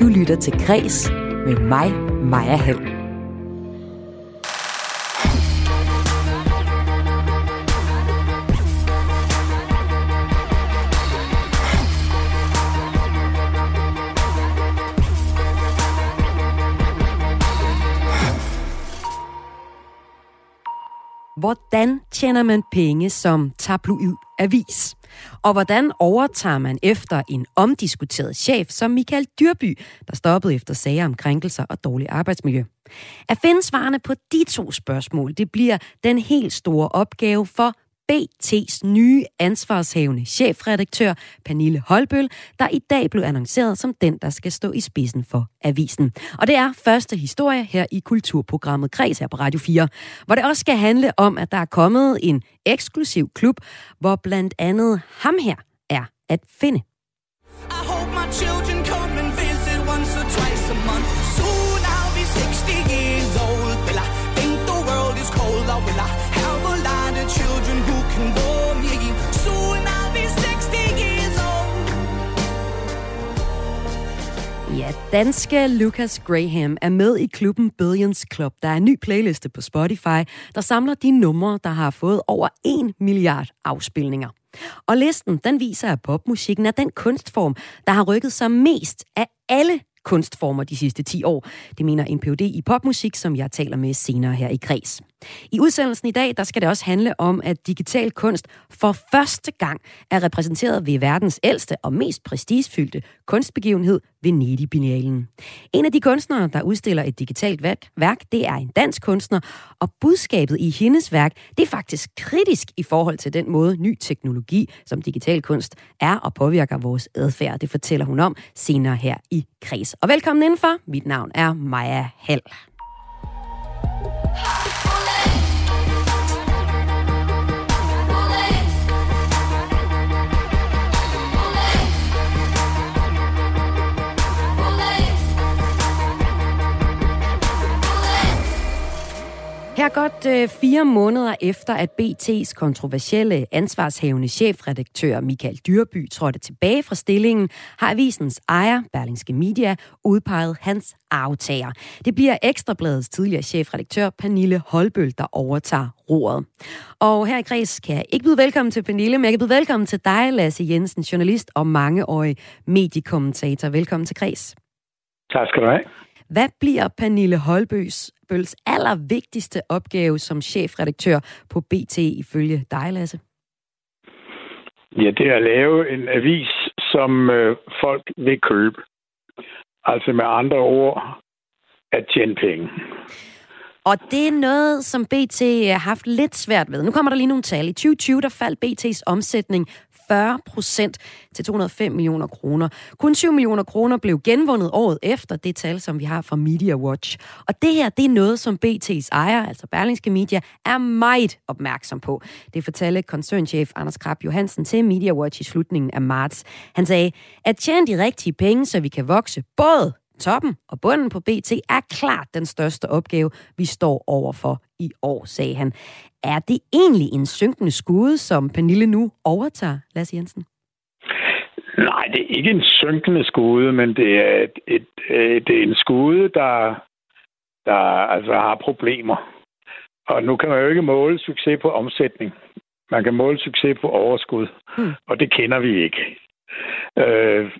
Du lytter til Græs med mig, Maja Hall. Hvordan tjener man penge som tabloid avis? Og hvordan overtager man efter en omdiskuteret chef som Michael Dyrby, der stoppede efter sager om krænkelser og dårlig arbejdsmiljø? At finde svarene på de to spørgsmål, det bliver den helt store opgave for BT's nye ansvarshavende chefredaktør Pernille Holbøl, der i dag blev annonceret som den, der skal stå i spidsen for avisen. Og det er første historie her i kulturprogrammet Kreds her på Radio 4, hvor det også skal handle om, at der er kommet en eksklusiv klub, hvor blandt andet ham her er at finde. I hope my children danske Lucas Graham er med i klubben Billions Club. Der er en ny playliste på Spotify, der samler de numre, der har fået over 1 milliard afspilninger. Og listen, den viser, at popmusikken er den kunstform, der har rykket sig mest af alle kunstformer de sidste 10 år. Det mener en Ph.D. i popmusik, som jeg taler med senere her i Kreds. I udsendelsen i dag, der skal det også handle om, at digital kunst for første gang er repræsenteret ved verdens ældste og mest prestigefyldte kunstbegivenhed, Venedig Biennalen. En af de kunstnere, der udstiller et digitalt værk, det er en dansk kunstner, og budskabet i hendes værk, det er faktisk kritisk i forhold til den måde, ny teknologi som digital kunst er og påvirker vores adfærd. Det fortæller hun om senere her i Kreds. Og velkommen indenfor. Mit navn er Maja Hall. Her godt øh, fire måneder efter, at BT's kontroversielle ansvarshavende chefredaktør Michael Dyrby trådte tilbage fra stillingen, har avisens ejer, Berlingske Media, udpeget hans aftager. Det bliver Ekstrabladets tidligere chefredaktør Pernille Holbøl, der overtager roret. Og her i Kreds kan jeg ikke byde velkommen til Pernille, men jeg kan byde velkommen til dig, Lasse Jensen, journalist og mangeårig mediekommentator. Velkommen til Kreds. Tak skal du have. Hvad bliver Pernille Holbøs Bøls allervigtigste opgave som chefredaktør på BT ifølge dig, Lasse? Ja, det er at lave en avis, som øh, folk vil købe. Altså med andre ord, at tjene penge. Og det er noget, som BT har haft lidt svært ved. Nu kommer der lige nogle tal. I 2020 der faldt BT's omsætning 40 procent til 205 millioner kroner. Kun 7 millioner kroner blev genvundet året efter det tal, som vi har fra Media Watch. Og det her, det er noget, som BT's ejer, altså Berlingske Media, er meget opmærksom på. Det fortalte koncernchef Anders Krab Johansen til Media Watch i slutningen af marts. Han sagde, at tjene de rigtige penge, så vi kan vokse både Toppen og bunden på BT er klart den største opgave, vi står overfor i år, sagde han. Er det egentlig en synkende skude, som Pernille nu overtager, Lasse Jensen? Nej, det er ikke en synkende skude, men det er, et, et, et, det er en skude, der, der altså har problemer. Og nu kan man jo ikke måle succes på omsætning. Man kan måle succes på overskud, hmm. og det kender vi ikke. Øh,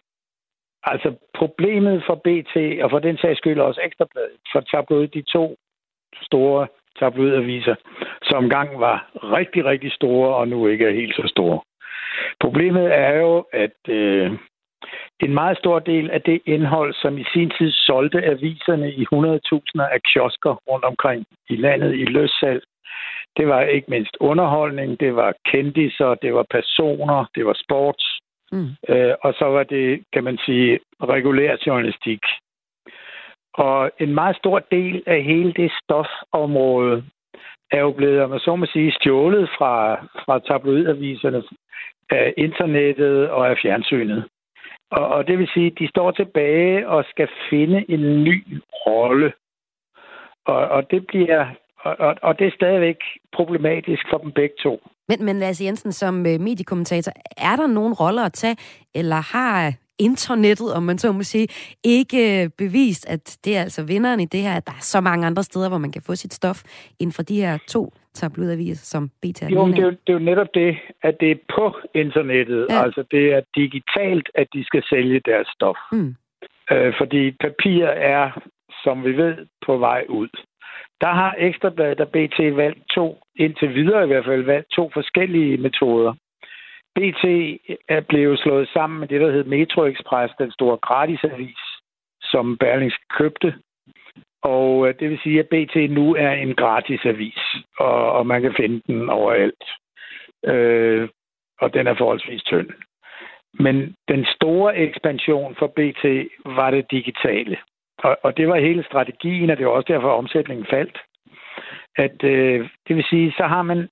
Altså problemet for BT, og for den sags skyld også Ekstrabladet, for tabloid, de to store tabloidaviser, som gang var rigtig, rigtig store, og nu ikke er helt så store. Problemet er jo, at øh, en meget stor del af det indhold, som i sin tid solgte aviserne i 100.000 af kiosker rundt omkring i landet i løssalg, det var ikke mindst underholdning, det var kendiser, det var personer, det var sports, Mm. Øh, og så var det, kan man sige, regulær journalistik. Og en meget stor del af hele det stofområde er jo blevet, om man så må sige, stjålet fra, fra tabloidaviserne, af internettet og af fjernsynet. Og, og det vil sige, at de står tilbage og skal finde en ny rolle. Og, og det bliver og, og det er stadigvæk problematisk for dem begge to. Men, men Lasse Jensen, som øh, mediekommentator, er der nogen roller at tage, eller har internettet, om man så må sige, ikke øh, bevist, at det er altså vinderen i det her, at der er så mange andre steder, hvor man kan få sit stof inden for de her to tabloidaviser, som BT er Jo, det er, jo, det er jo netop det, at det er på internettet. Ja. Altså, det er digitalt, at de skal sælge deres stof. Mm. Øh, fordi papir er, som vi ved, på vej ud. Der har Ekstrabladet og BT valgt to, indtil videre i hvert fald, valgt to forskellige metoder. BT er blevet slået sammen med det, der hedder Metro Express, den store gratisavis, som Berlingske købte. Og øh, det vil sige, at BT nu er en gratisavis, og, og man kan finde den overalt. Øh, og den er forholdsvis tynd. Men den store ekspansion for BT var det digitale. Og, og det var hele strategien, og det var også derfor, at omsætningen faldt. At, øh, det vil sige, så har man,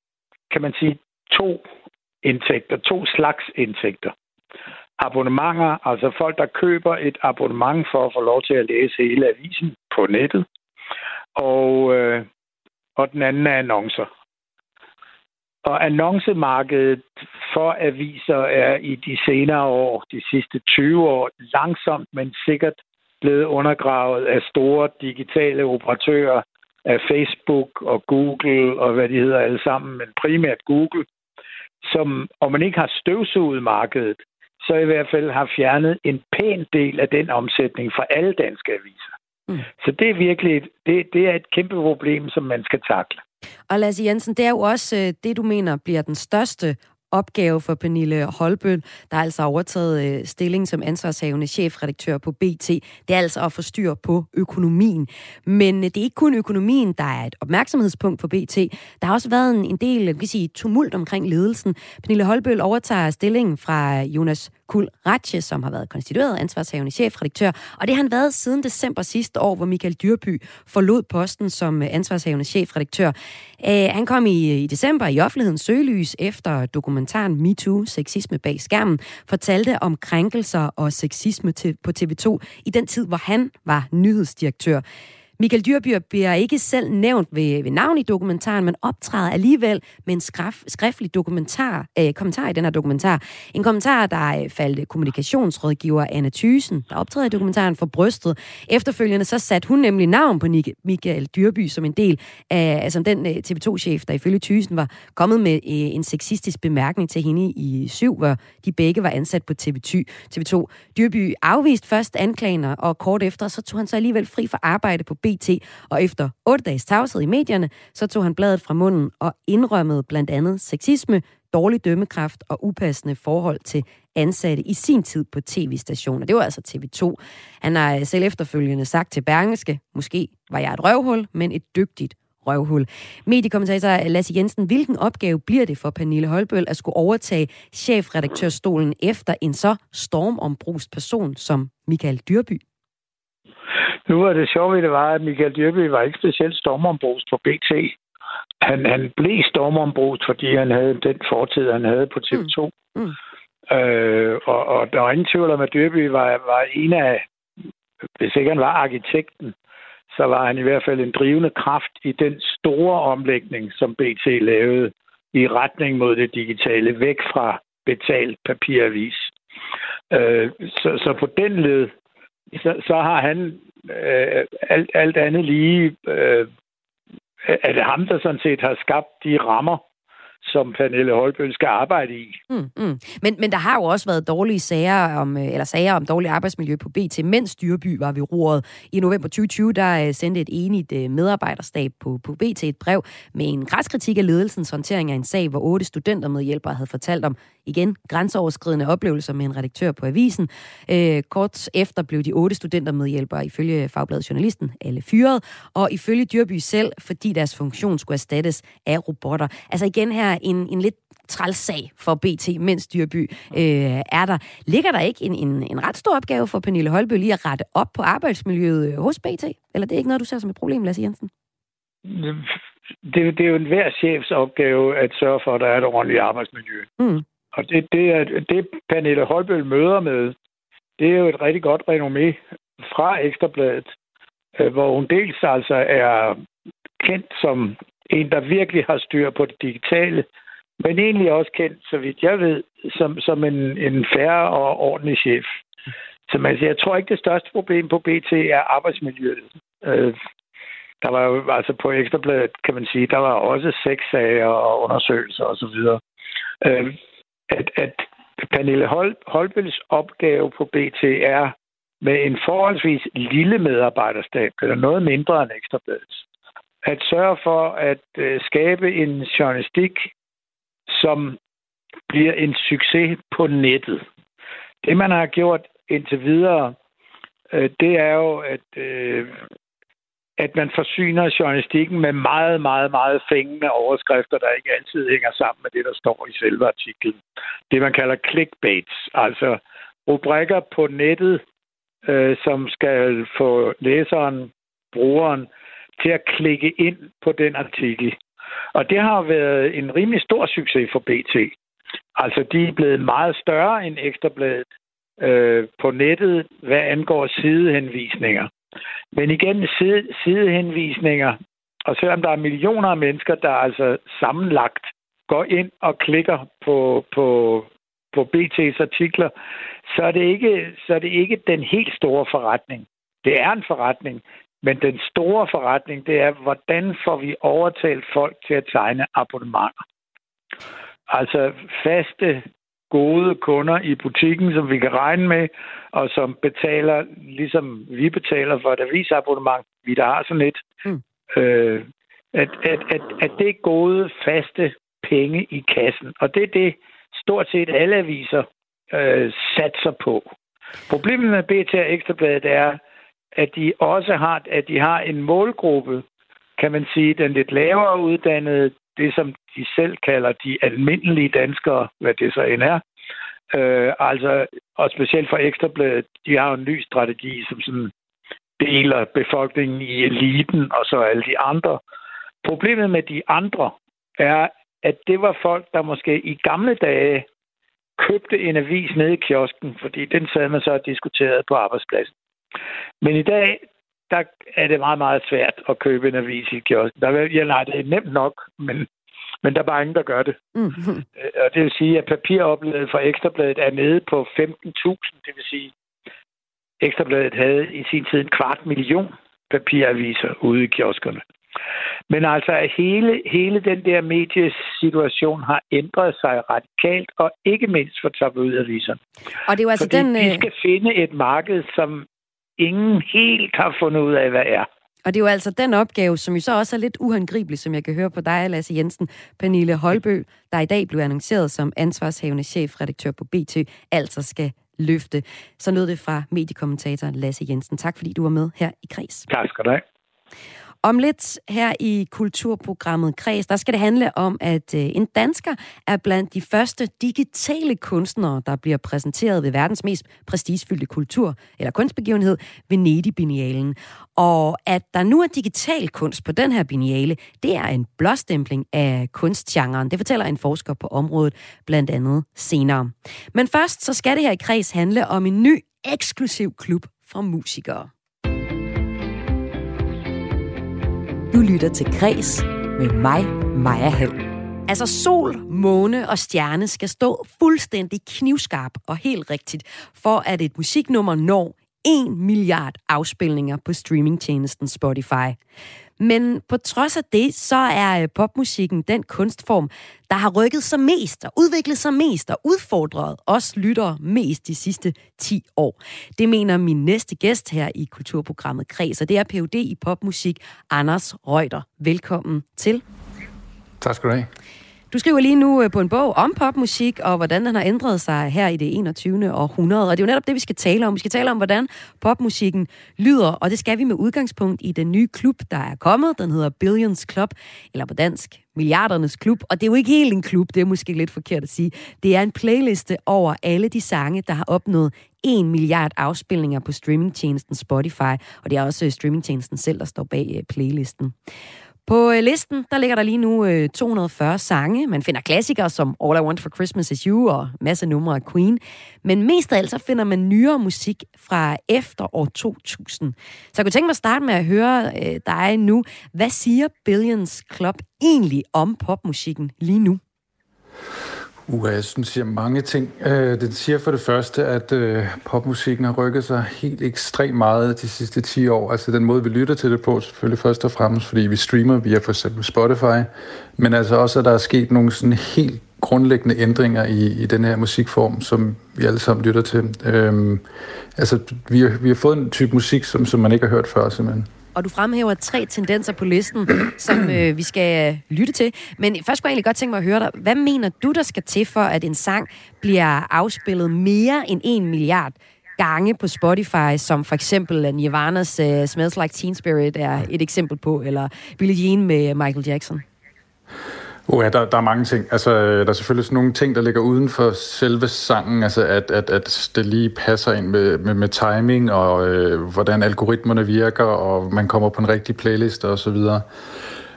kan man sige, to indtægter, to slags indtægter. Abonnementer, altså folk, der køber et abonnement for at få lov til at læse hele avisen på nettet. Og, øh, og den anden er annoncer. Og annoncemarkedet for aviser er i de senere år, de sidste 20 år, langsomt, men sikkert blevet undergravet af store digitale operatører, af Facebook og Google og hvad de hedder alle sammen, men primært Google, som, om man ikke har støvsuget markedet, så i hvert fald har fjernet en pæn del af den omsætning fra alle danske aviser. Mm. Så det er virkelig det, det er et kæmpe problem, som man skal takle. Og Lasse Jensen, det er jo også øh, det, du mener bliver den største opgave for Pernille Holbøl, der er altså overtaget øh, stilling som ansvarshavende chefredaktør på BT. Det er altså at få styr på økonomien. Men øh, det er ikke kun økonomien, der er et opmærksomhedspunkt for BT. Der har også været en, en del øh, kan sige, tumult omkring ledelsen. Pernille Holbøl overtager stillingen fra Jonas Kul Ratche, som har været konstitueret ansvarshavende chefredaktør, og det har han været siden december sidste år, hvor Michael Dyrby forlod posten som øh, ansvarshavende chefredaktør. Øh, han kom i, øh, i december i offentlighedens søgelys efter dokumentaren MeToo, sexisme bag skærmen, fortalte om krænkelser og sexisme til, på TV2 i den tid, hvor han var nyhedsdirektør. Michael Dyrby bliver ikke selv nævnt ved, ved navn i dokumentaren, men optræder alligevel med en skrif, skriftlig dokumentar, øh, kommentar i den her dokumentar. En kommentar, der øh, faldt kommunikationsrådgiver Anna Thysen, der optræder i dokumentaren for brystet. Efterfølgende så satte hun nemlig navn på Michael Dyrby som en del af altså den øh, TV2-chef, der ifølge Thysen var kommet med øh, en sexistisk bemærkning til hende i syv, hvor de begge var ansat på TV2. TV2. Dyrby afviste først anklagerne, og kort efter så tog han så alligevel fri for arbejde på BT, og efter otte dages tavshed i medierne, så tog han bladet fra munden og indrømmede blandt andet sexisme, dårlig dømmekraft og upassende forhold til ansatte i sin tid på tv-stationer. Det var altså TV2. Han har selv efterfølgende sagt til Bergenske, måske var jeg et røvhul, men et dygtigt røvhul. Mediekommentator Lasse Jensen, hvilken opgave bliver det for Pernille Holbøl at skulle overtage chefredaktørstolen efter en så stormombrust person som Michael Dyrby? Nu var det sjovt, det var, at Michael Dyrby var ikke specielt stormombrust på BT. Han, han blev stormombrust, fordi han havde den fortid, han havde på TV2. Mm. Mm. Øh, og, og der var ingen tvivl om, at Dyrby var, var en af, hvis ikke han var arkitekten, så var han i hvert fald en drivende kraft i den store omlægning, som BT lavede i retning mod det digitale, væk fra betalt papiravis. Øh, så, så på den led, så, så har han øh, alt, alt andet lige, øh, er det ham, der sådan set har skabt de rammer, som Pernille Holbøl skal arbejde i. Mm, mm. Men, men der har jo også været dårlige sager om, øh, eller sager om dårligt arbejdsmiljø på BT, mens Dyrby var ved roret. I november 2020, der øh, sendte et enigt øh, medarbejderstab på, på BT et brev med en græskritik af ledelsens håndtering af en sag, hvor otte studenter studentermedhjælpere havde fortalt om, igen, grænseoverskridende oplevelser med en redaktør på avisen. Øh, kort efter blev de otte studentermedhjælpere ifølge Fagbladet Journalisten alle fyret, og ifølge Dyrby selv, fordi deres funktion skulle erstattes af robotter. Altså igen her en, en lidt træls sag for BT, mens Dyrby øh, er der. Ligger der ikke en, en, en ret stor opgave for Pernille Holbø lige at rette op på arbejdsmiljøet øh, hos BT? Eller det er ikke noget, du ser som et problem, Lasse Jensen? Det, det er jo en hver chefs opgave at sørge for, at der er et ordentligt arbejdsmiljø. Mm. Og det, det, er, det Pernille Holbøl møder med, det er jo et rigtig godt renommé fra Ekstrabladet, øh, hvor hun dels altså er kendt som en, der virkelig har styr på det digitale, men egentlig også kendt, så vidt jeg ved, som, som en, en færre og ordentlig chef. Så altså, jeg tror ikke, det største problem på BT er arbejdsmiljøet. Øh, der var jo, altså på Ekstrabladet, kan man sige, der var også seks sager og undersøgelser osv. Øh, at, at Pernille Hol, Holbels opgave på BT er med en forholdsvis lille medarbejderstab, eller noget mindre end Ekstrabladets, at sørge for at øh, skabe en journalistik, som bliver en succes på nettet. Det, man har gjort indtil videre, øh, det er jo, at, øh, at man forsyner journalistikken med meget, meget, meget fængende overskrifter, der ikke altid hænger sammen med det, der står i selve artiklen. Det, man kalder clickbaits, altså rubrikker på nettet, øh, som skal få læseren, brugeren, til at klikke ind på den artikel. Og det har været en rimelig stor succes for BT. Altså, de er blevet meget større end Ekstrabladet øh, på nettet, hvad angår sidehenvisninger. Men igen, side, sidehenvisninger, og selvom der er millioner af mennesker, der altså sammenlagt går ind og klikker på, på, på BT's artikler, så er, det ikke, så er det ikke den helt store forretning. Det er en forretning, men den store forretning, det er, hvordan får vi overtalt folk til at tegne abonnementer? Altså faste, gode kunder i butikken, som vi kan regne med, og som betaler, ligesom vi betaler for et avisabonnement, vi der har sådan et, mm. øh, at, at, at, at det er gode, faste penge i kassen. Og det er det, stort set alle aviser øh, satser på. Problemet med BT og Ekstrabladet er, at de også har, at de har en målgruppe, kan man sige, den lidt lavere uddannede, det som de selv kalder de almindelige danskere, hvad det så end er. Øh, altså, og specielt for Ekstrabladet, de har jo en ny strategi, som sådan deler befolkningen i eliten og så alle de andre. Problemet med de andre er, at det var folk, der måske i gamle dage købte en avis nede i kiosken, fordi den sad man så og diskuterede på arbejdspladsen. Men i dag, der er det meget, meget svært at købe en avis i kiosken. Der, ja, nej, det er nemt nok, men, men der er bare ingen, der gør det. Mm-hmm. Og det vil sige, at papiroplaget for Ekstrabladet er nede på 15.000. Det vil sige, Ekstrabladet havde i sin tid en kvart million papiraviser ude i kioskerne. Men altså, at hele, hele den der mediesituation har ændret sig radikalt, og ikke mindst for tabloidaviserne. Og det er jo altså Fordi den... de skal finde et marked, som ingen helt har fundet ud af, hvad er. Og det er jo altså den opgave, som jo så også er lidt uhåndgribelig, som jeg kan høre på dig, Lasse Jensen, Pernille Holbø, der i dag blev annonceret som ansvarshavende chefredaktør på BT, altså skal løfte. Så lød det fra mediekommentator Lasse Jensen. Tak fordi du var med her i Kreds. Tak skal du have. Om lidt her i kulturprogrammet Kreds, der skal det handle om, at øh, en dansker er blandt de første digitale kunstnere, der bliver præsenteret ved verdens mest prestigefyldte kultur- eller kunstbegivenhed, Venedig-binialen. Og at der nu er digital kunst på den her biniale, det er en blåstempling af kunstgenren. Det fortæller en forsker på området blandt andet senere. Men først så skal det her i Kreds handle om en ny eksklusiv klub for musikere. Du lytter til Græs med mig, Maja Hall. Altså sol, måne og stjerne skal stå fuldstændig knivskarp og helt rigtigt, for at et musiknummer når 1 milliard afspilninger på streamingtjenesten Spotify. Men på trods af det, så er øh, popmusikken den kunstform, der har rykket sig mest og udviklet sig mest og udfordret os lyttere mest de sidste 10 år. Det mener min næste gæst her i kulturprogrammet Kreds, og det er Ph.D. i popmusik, Anders Reuter. Velkommen til. Tak skal du have. Du skriver lige nu øh, på en bog om popmusik, og hvordan den har ændret sig her i det 21. århundrede. Og det er jo netop det, vi skal tale om. Vi skal tale om, hvordan popmusikken lyder, og det skal vi med udgangspunkt i den nye klub, der er kommet. Den hedder Billions Club, eller på dansk Milliardernes Klub. Og det er jo ikke helt en klub, det er måske lidt forkert at sige. Det er en playliste over alle de sange, der har opnået 1 milliard afspilninger på streamingtjenesten Spotify, og det er også streamingtjenesten selv, der står bag øh, playlisten. På øh, listen, der ligger der lige nu øh, 240 sange. Man finder klassikere som All I Want for Christmas Is You og masse numre af Queen. Men mest af alt så finder man nyere musik fra efter år 2000. Så jeg kunne tænke mig at starte med at høre øh, dig nu. Hvad siger Billions Club egentlig om popmusikken lige nu? Uha, jeg synes, siger mange ting. Øh, den siger for det første, at øh, popmusikken har rykket sig helt ekstremt meget de sidste 10 år. Altså den måde, vi lytter til det på, selvfølgelig først og fremmest, fordi vi streamer via for eksempel Spotify, men altså også, at der er sket nogle sådan helt grundlæggende ændringer i, i den her musikform, som vi alle sammen lytter til. Uh, altså, vi har, vi har fået en type musik, som, som man ikke har hørt før, simpelthen og du fremhæver tre tendenser på listen, som øh, vi skal øh, lytte til. Men først kunne jeg egentlig godt tænke mig at høre dig. Hvad mener du, der skal til for, at en sang bliver afspillet mere end en milliard gange på Spotify, som for eksempel Nirvana's uh, Smells Like Teen Spirit er et eksempel på, eller Billie Jean med Michael Jackson? Oh ja, der, der er mange ting. Altså, øh, der er selvfølgelig sådan nogle ting, der ligger uden for selve sangen, altså at, at, at det lige passer ind med, med, med timing, og øh, hvordan algoritmerne virker, og man kommer på en rigtig playlist og så videre.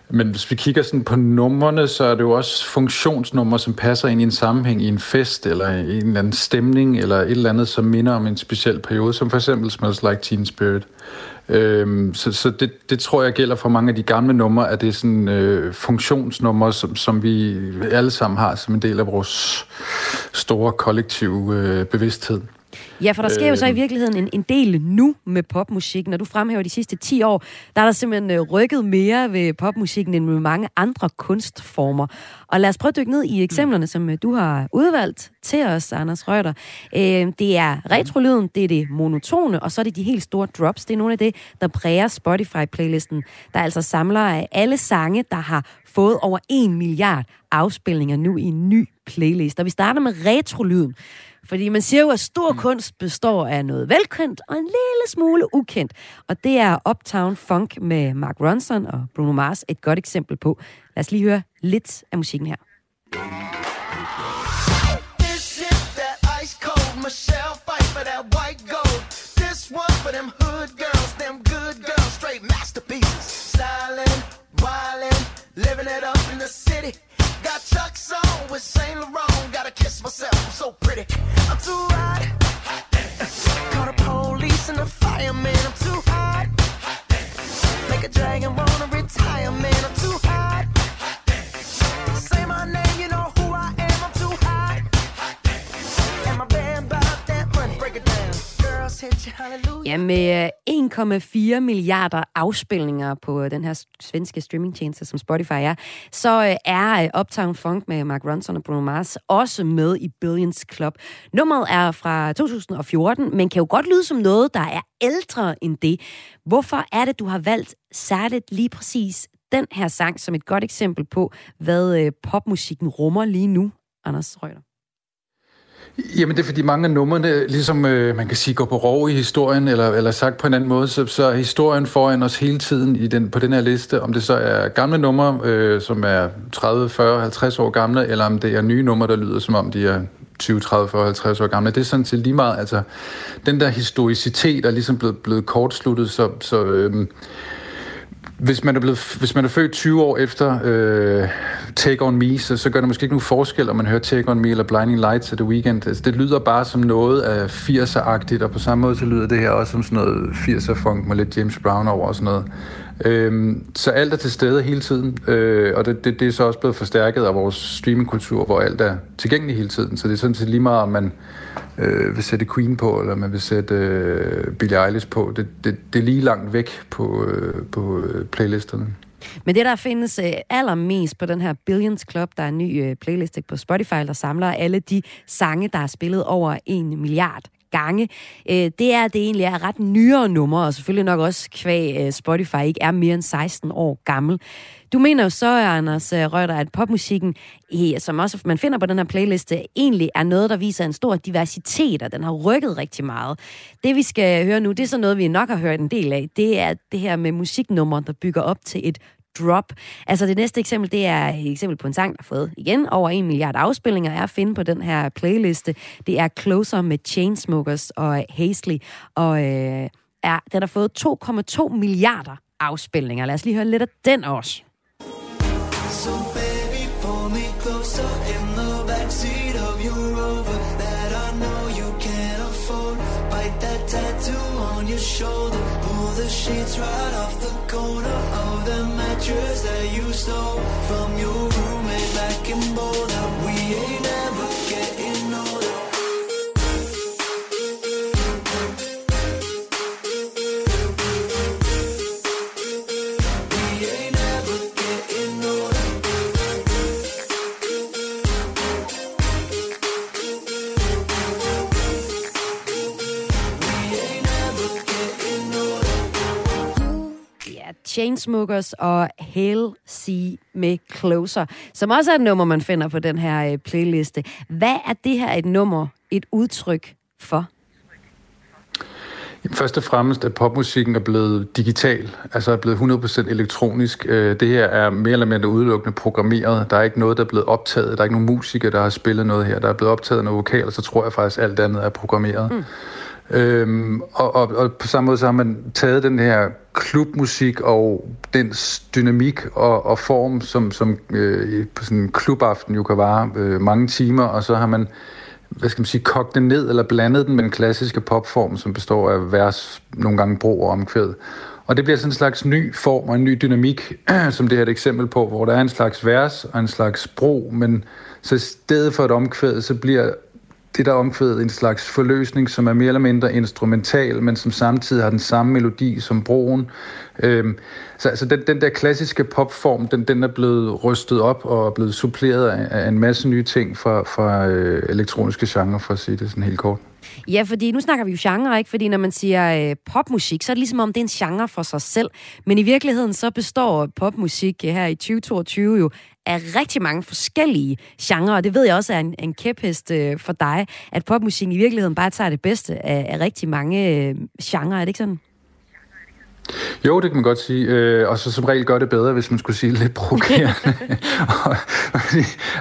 Men hvis vi kigger sådan på numrene, så er det jo også funktionsnumre, som passer ind i en sammenhæng i en fest, eller i en eller anden stemning, eller et eller andet, som minder om en speciel periode, som for eksempel Smells Like Teen Spirit. Øhm, så så det, det tror jeg gælder for mange af de gamle numre, at det er sådan øh, funktionsnumre, som, som vi alle sammen har som en del af vores store kollektive øh, bevidsthed. Ja, for der sker jo så i øhm. virkeligheden en, en del nu med popmusik. Når du fremhæver de sidste 10 år, der er der simpelthen øh, rykket mere ved popmusikken end med mange andre kunstformer. Og lad os prøve at dykke ned i eksemplerne, som øh, du har udvalgt til os, Anders Røtter. Øh, det er retrolyden, det er det monotone, og så er det de helt store drops. Det er nogle af det, der præger Spotify-playlisten, der altså samler alle sange, der har fået over 1 milliard afspilninger nu i en ny playlist. Og vi starter med retrolyden. Fordi man siger jo, at stor mm. kunst består af noget velkendt og en lille smule ukendt. Og det er Uptown Funk med Mark Ronson og Bruno Mars et godt eksempel på. Lad os lige høre lidt af musikken her. This is that ice cold Michelle fight for that white gold. This one for them hood girls, them good girls, straight masterpieces. Styling, wildin', living it up in the city. Got Chuck's on with Saint Laurent. Gotta kiss myself, I'm so pretty. I'm 1,4 milliarder afspilninger på øh, den her svenske streamingtjeneste, som Spotify er, så øh, er øh, Uptown Funk med Mark Ronson og Bruno Mars også med i Billions Club. Nummeret er fra 2014, men kan jo godt lyde som noget, der er ældre end det. Hvorfor er det, du har valgt særligt lige præcis den her sang som et godt eksempel på, hvad popmusikken rummer lige nu, Anders Røgter? Jamen det er fordi mange af numrene, ligesom øh, man kan sige, går på rov i historien, eller, eller sagt på en anden måde, så, så er historien foran os hele tiden i den, på den her liste, om det så er gamle numre, øh, som er 30, 40, 50 år gamle, eller om det er nye numre, der lyder som om de er 20, 30, 40, 50 år gamle. Det er sådan til lige meget, altså den der historicitet er ligesom blevet, blevet kortsluttet, så, så øh, hvis man er, blevet, hvis man er født 20 år efter øh, Take On Me, så, så gør det måske ikke nogen forskel, om man hører Take On Me eller Blinding Lights at The Weeknd. Altså, det lyder bare som noget af 80'er-agtigt, og på samme måde så lyder det her også som sådan noget 80'er-funk med lidt James Brown over og sådan noget. Øhm, så alt er til stede hele tiden, øh, og det, det, det er så også blevet forstærket af vores streamingkultur, hvor alt er tilgængeligt hele tiden. Så det er sådan set lige meget, om man øh, vil sætte Queen på, eller man vil sætte øh, Billie Eilish på. Det, det, det er lige langt væk på, øh, på øh, playlisterne. Men det, der findes øh, allermest på den her Billions Club, der er en ny øh, playlist på Spotify, der samler alle de sange, der er spillet over en milliard gange, øh, det er, at det egentlig er ret nyere numre, og selvfølgelig nok også kvæg øh, Spotify ikke er mere end 16 år gammel. Du mener jo så, Anders øh, Røder, Røtter, at popmusikken, som også man finder på den her playliste, egentlig er noget, der viser en stor diversitet, og den har rykket rigtig meget. Det, vi skal høre nu, det er så noget, vi nok har hørt en del af. Det er det her med musiknummer, der bygger op til et drop. Altså det næste eksempel, det er et eksempel på en sang, der har fået igen over en milliard afspillinger, er at finde på den her playliste. Det er Closer med Chainsmokers og Hazley, og øh, er, den har fået 2,2 milliarder afspilninger. Lad os lige høre lidt af den også. So baby, pull me closer in the backseat of your Rover that I know you can't afford. Bite that tattoo on your shoulder. Pull the sheets right off that Chainsmokers og Hail C med Closer, som også er et nummer, man finder på den her øh, playliste. Hvad er det her et nummer, et udtryk for? Først og fremmest, at popmusikken er blevet digital, altså er blevet 100% elektronisk. Øh, Det her er mere eller mindre udelukkende programmeret. Der er ikke noget, der er blevet optaget. Der er ikke nogen musikere, der har spillet noget her. Der er blevet optaget noget vokal, så tror jeg faktisk, at alt andet er programmeret. Mm. Øhm, og, og, og på samme måde så har man taget den her klubmusik og den dynamik og, og form, som, som øh, på sådan en klubaften jo kan vare øh, mange timer, og så har man hvad skal man sige, kogt den ned eller blandet den med den klassiske popform, som består af vers, nogle gange bro og omkvæd. Og det bliver sådan en slags ny form og en ny dynamik, som det her er et eksempel på, hvor der er en slags vers og en slags bro, men så i stedet for et omkvæd, så bliver det der omkvæd en slags forløsning, som er mere eller mindre instrumental, men som samtidig har den samme melodi som broen. Øhm, så altså den, den der klassiske popform, den, den er blevet rystet op og er blevet suppleret af, af en masse nye ting fra, fra øh, elektroniske genrer, for at sige det sådan helt kort. Ja, fordi nu snakker vi jo genre, ikke? Fordi når man siger øh, popmusik, så er det ligesom om, det er en genre for sig selv. Men i virkeligheden så består popmusik øh, her i 2022 jo af rigtig mange forskellige genrer, og det ved jeg også er en, en kæphest øh, for dig, at popmusik i virkeligheden bare tager det bedste af, af rigtig mange øh, genrer, er det ikke sådan? Jo, det kan man godt sige. Øh, og så som regel gør det bedre, hvis man skulle sige lidt provokerende.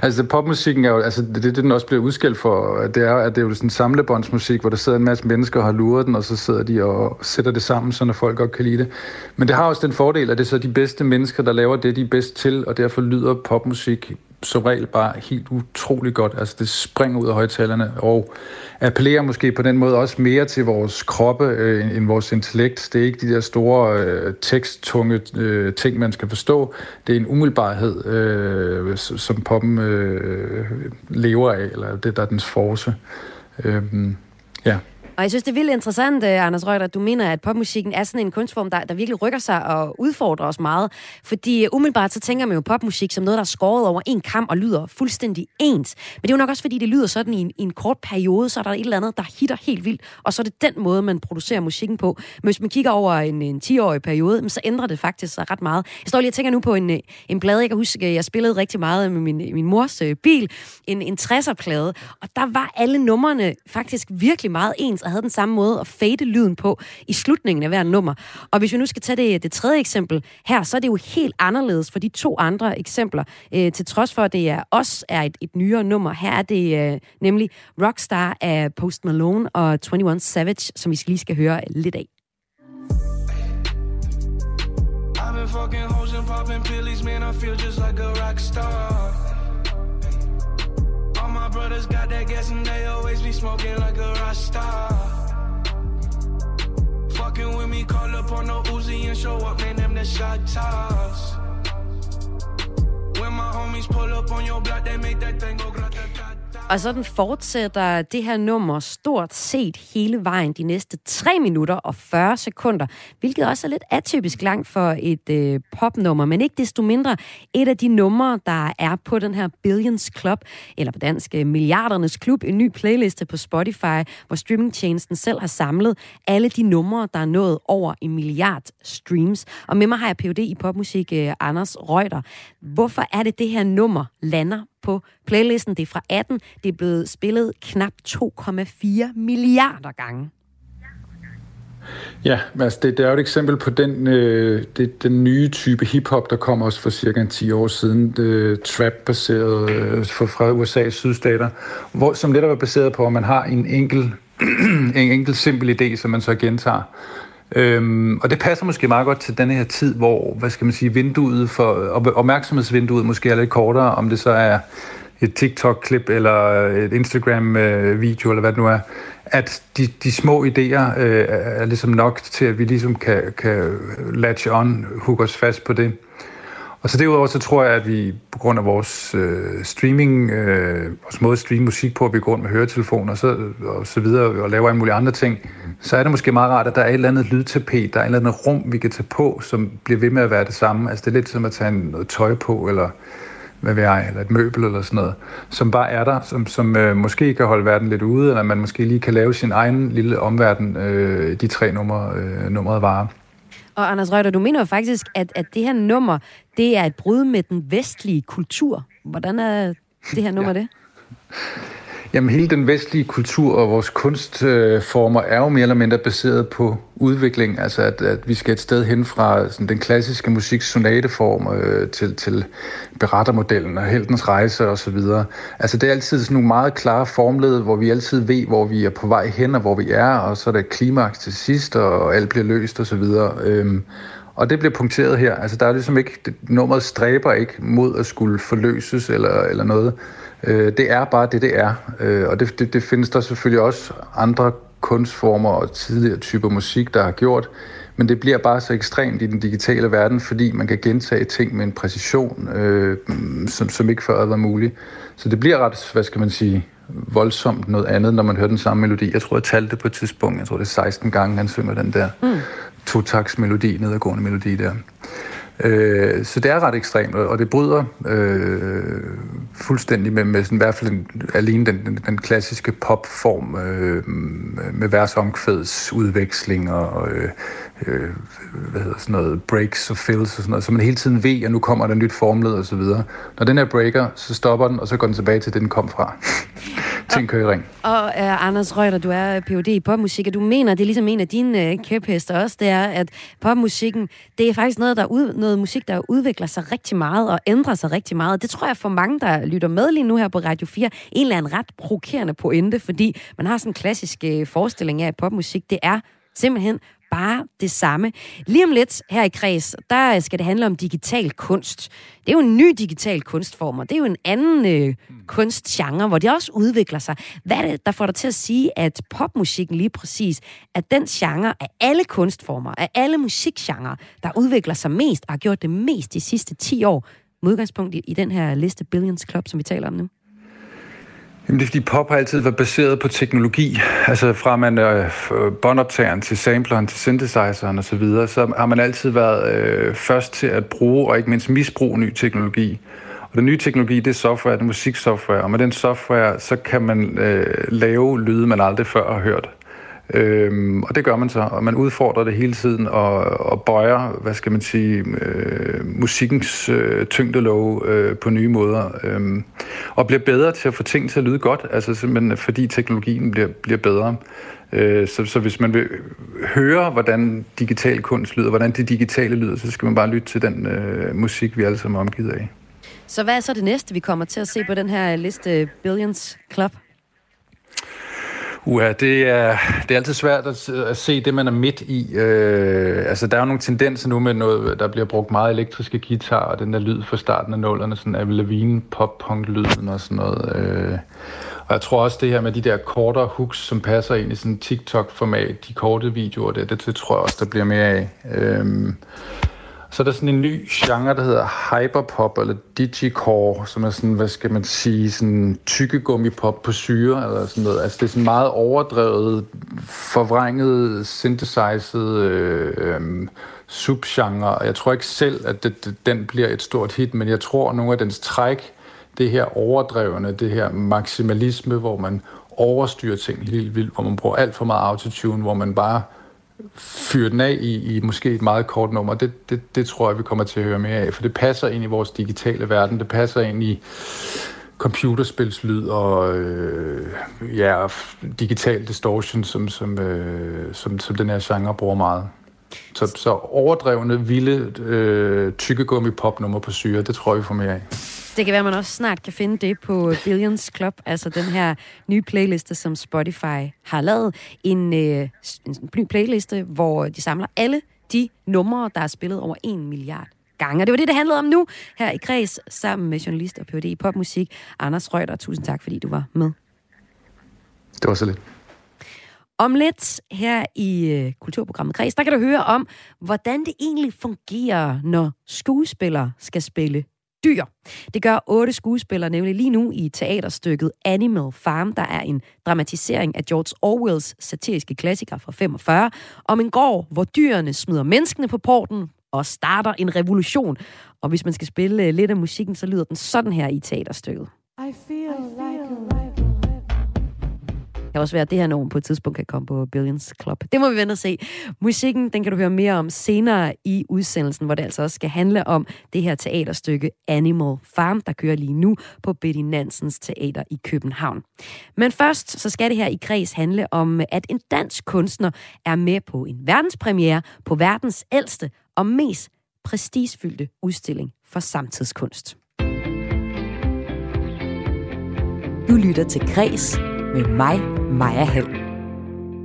Altså popmusikken er jo, altså det, det den også bliver udskilt for, det er, at det er jo sådan en samlebåndsmusik, hvor der sidder en masse mennesker og har luret den, og så sidder de og sætter det sammen, så folk godt kan lide det. Men det har også den fordel, at det er så de bedste mennesker, der laver det, de er bedst til, og derfor lyder popmusik som regel bare helt utrolig godt. Altså det springer ud af højtalerne, og appellerer måske på den måde også mere til vores kroppe øh, end vores intellekt. Det er ikke de der store øh, teksttunge øh, ting, man skal forstå. Det er en umiddelbarhed, øh, som poppen øh, lever af, eller det der er dens force. Øh, ja. Og jeg synes, det er vildt interessant, øh, Anders Reuter, at du mener, at popmusikken er sådan en kunstform, der, der virkelig rykker sig og udfordrer os meget. Fordi øh, umiddelbart så tænker man jo popmusik som noget, der er skåret over en kamp og lyder fuldstændig ens. Men det er jo nok også, fordi det lyder sådan i en, i en kort periode, så er der et eller andet, der hitter helt vildt. Og så er det den måde, man producerer musikken på. Men hvis man kigger over en, en 10-årig periode, så ændrer det faktisk sig ret meget. Jeg står lige og tænker nu på en, øh, en plade, jeg kan huske, jeg spillede rigtig meget med min, min mors bil. En, en 60'er-plade. Og der var alle numrene faktisk virkelig meget ens, og havde den samme måde at fade lyden på i slutningen af hver nummer. Og hvis vi nu skal tage det, det tredje eksempel her, så er det jo helt anderledes for de to andre eksempler. Øh, til trods for, at det er også er et, et nyere nummer. Her er det øh, nemlig Rockstar af Post Malone og 21 Savage, som vi lige skal høre lidt af. I've been fucking hoes and popping pillies, man. I feel just like a rock star. Brothers got that gas and they always be smoking like a rock star. Fucking with me, call up on the Uzi and show up, man. Them the shot toss. When my homies pull up on your block, they make that thing go grata Og sådan fortsætter det her nummer stort set hele vejen de næste 3 minutter og 40 sekunder, hvilket også er lidt atypisk langt for et øh, popnummer, men ikke desto mindre et af de numre, der er på den her Billions Club, eller på dansk øh, Milliardernes Klub, en ny playliste på Spotify, hvor streamingtjenesten selv har samlet alle de numre, der er nået over en milliard streams. Og med mig har jeg Ph.D. i popmusik, øh, Anders Reuter. Hvorfor er det, det her nummer lander på playlisten. Det er fra 18. Det er blevet spillet knap 2,4 milliarder gange. Ja, altså det, det er jo et eksempel på den, øh, det, den nye type hiphop, der kom også for cirka 10 år siden, det trap-baseret øh, fra, fra USA's sydstater, hvor, som netop er baseret på, at man har en enkel, en enkel simpel idé, som man så gentager. Øhm, og det passer måske meget godt til den her tid, hvor, hvad skal man sige, vinduet for, opmærksomhedsvinduet måske er lidt kortere, om det så er et TikTok-klip eller øh, et Instagram-video, eller hvad det nu er, at de, de små idéer øh, er ligesom nok til, at vi ligesom kan, kan latch on, hook os fast på det. Og så derudover så tror jeg, at vi på grund af vores øh, streaming, øh, vores måde at streame musik på, at vi går rundt med høretelefoner og så, og så videre, og laver en mulig andre ting, så er det måske meget rart, at der er et eller andet lydtapet, der er et eller andet rum, vi kan tage på, som bliver ved med at være det samme. Altså det er lidt som at tage noget tøj på, eller hvad ved jeg, eller et møbel eller sådan noget, som bare er der, som, som øh, måske kan holde verden lidt ude, eller man måske lige kan lave sin egen lille omverden, øh, de tre numre, øh, nummeret varer. Og Anders Røgter, du mener jo faktisk, at, at det her nummer, det er et brud med den vestlige kultur. Hvordan er det her nummer ja. det? Jamen hele den vestlige kultur og vores kunstformer er jo mere eller mindre baseret på udvikling, altså at, at vi skal et sted hen fra sådan, den klassiske musiks sonateform øh, til, til berettermodellen og heltens rejse og så videre. Altså det er altid sådan nogle meget klare formled, hvor vi altid ved, hvor vi er på vej hen og hvor vi er, og så er der klimaks til sidst, og alt bliver løst og så videre. Øhm, og det bliver punkteret her. Altså der er ligesom ikke, nummeret stræber ikke mod at skulle forløses eller, eller noget. Øh, det er bare det, det er. Øh, og det, det, det findes der selvfølgelig også andre kunstformer og tidligere typer musik, der har gjort. Men det bliver bare så ekstremt i den digitale verden, fordi man kan gentage ting med en præcision, øh, som, som ikke før var muligt. Så det bliver ret, hvad skal man sige, voldsomt noget andet, når man hører den samme melodi. Jeg tror, jeg talte på et tidspunkt, jeg tror det er 16 gange, han synger den der mm to melodi, nedadgående melodi der. Øh, så det er ret ekstremt, og det bryder øh, fuldstændig med, med sådan, i hvert fald en, alene den, den, den klassiske popform øh, med versomkvæds udveksling og øh, øh, hvad hedder sådan noget, breaks og fills og sådan noget, så man hele tiden ved, at nu kommer der nyt formled og så videre. Når den her breaker, så stopper den, og så går den tilbage til det, den kom fra. Ting kører i ring. Og uh, Anders Røgter, du er Ph.D. i popmusik, og du mener, det er ligesom en af dine øh, uh, kæphester også, det er, at popmusikken, det er faktisk noget, der ud, noget musik, der udvikler sig rigtig meget og ændrer sig rigtig meget. Det tror jeg for mange, der lytter med lige nu her på Radio 4, en eller anden ret provokerende pointe, fordi man har sådan en klassisk uh, forestilling af, at popmusik, det er simpelthen bare det samme. Lige om lidt her i Kreds, der skal det handle om digital kunst. Det er jo en ny digital kunstform, og det er jo en anden øh, kunstgenre, hvor det også udvikler sig. Hvad er det, der får dig til at sige, at popmusikken lige præcis er den genre af alle kunstformer, af alle musikgenre, der udvikler sig mest og har gjort det mest de sidste 10 år, med udgangspunkt i, i den her liste Billions Club, som vi taler om nu? Jamen det er fordi pop har altid været baseret på teknologi. Altså fra man øh, båndoptageren til sampleren til synthesizeren osv., så, videre, så har man altid været øh, først til at bruge og ikke mindst misbruge ny teknologi. Og den nye teknologi, det er software, det er musiksoftware, og med den software, så kan man øh, lave lyde, man aldrig før har hørt. Øhm, og det gør man så, og man udfordrer det hele tiden og, og bøjer, hvad skal man sige, øh, musikkens øh, tyngdelov øh, på nye måder. Øh, og bliver bedre til at få ting til at lyde godt, altså simpelthen fordi teknologien bliver, bliver bedre. Øh, så, så hvis man vil høre, hvordan digital kunst lyder, hvordan det digitale lyder, så skal man bare lytte til den øh, musik, vi alle sammen er omgivet af. Så hvad er så det næste, vi kommer til at se på den her liste Billions Club? Uha, det er, det er altid svært at, at se det, man er midt i. Øh, altså, der er jo nogle tendenser nu med noget, der bliver brugt meget elektriske guitar, og den der lyd fra starten af nullerne, sådan Avril Lavigne pop-punk-lyden og sådan noget. Øh, og jeg tror også det her med de der kortere hooks, som passer ind i sådan TikTok-format, de korte videoer, der, det, det tror jeg også, der bliver mere af. Øh, så er der sådan en ny genre, der hedder hyperpop, eller digicore, som er sådan, hvad skal man sige, sådan tykkegummipop på syre, eller sådan noget. Altså det er sådan meget overdrevet, forvrænget, synthesized øh, øh, subgenre. Jeg tror ikke selv, at det, det, den bliver et stort hit, men jeg tror, at nogle af dens træk, det her overdrevne, det her maksimalisme, hvor man overstyrer ting helt vildt, hvor man bruger alt for meget autotune, hvor man bare fyre den af i, i måske et meget kort nummer, det, det, det tror jeg, vi kommer til at høre mere af, for det passer ind i vores digitale verden, det passer ind i computerspilslyd og øh, ja, digital distortion, som, som, øh, som, som den her genre bruger meget. Så, så overdrevne, vilde, øh, tykkegummi popnummer på syre, det tror jeg, vi får mere af. Det kan være, man også snart kan finde det på Billions Club, altså den her nye playliste, som Spotify har lavet. En, øh, en ny playliste, hvor de samler alle de numre, der er spillet over 1 milliard gange. Og det var det, det handlede om nu her i Kreds, sammen med journalist og Ph.D. i popmusik, Anders Reuter. Tusind tak, fordi du var med. Det var så lidt. Om lidt her i øh, Kulturprogrammet Kreds, der kan du høre om, hvordan det egentlig fungerer, når skuespillere skal spille dyr. Det gør otte skuespillere nemlig lige nu i teaterstykket Animal Farm, der er en dramatisering af George Orwells satiriske klassiker fra 45, om en gård, hvor dyrene smider menneskene på porten og starter en revolution. Og hvis man skal spille øh, lidt af musikken, så lyder den sådan her i teaterstykket. I feel like a kan også være, at det her nummer på et tidspunkt kan komme på Billions Club. Det må vi vente og se. Musikken, den kan du høre mere om senere i udsendelsen, hvor det altså også skal handle om det her teaterstykke Animal Farm, der kører lige nu på Betty Nansens Teater i København. Men først, så skal det her i kreds handle om, at en dansk kunstner er med på en verdenspremiere på verdens ældste og mest prestigefyldte udstilling for samtidskunst. Du lytter til Græs med mig, Maja Hall.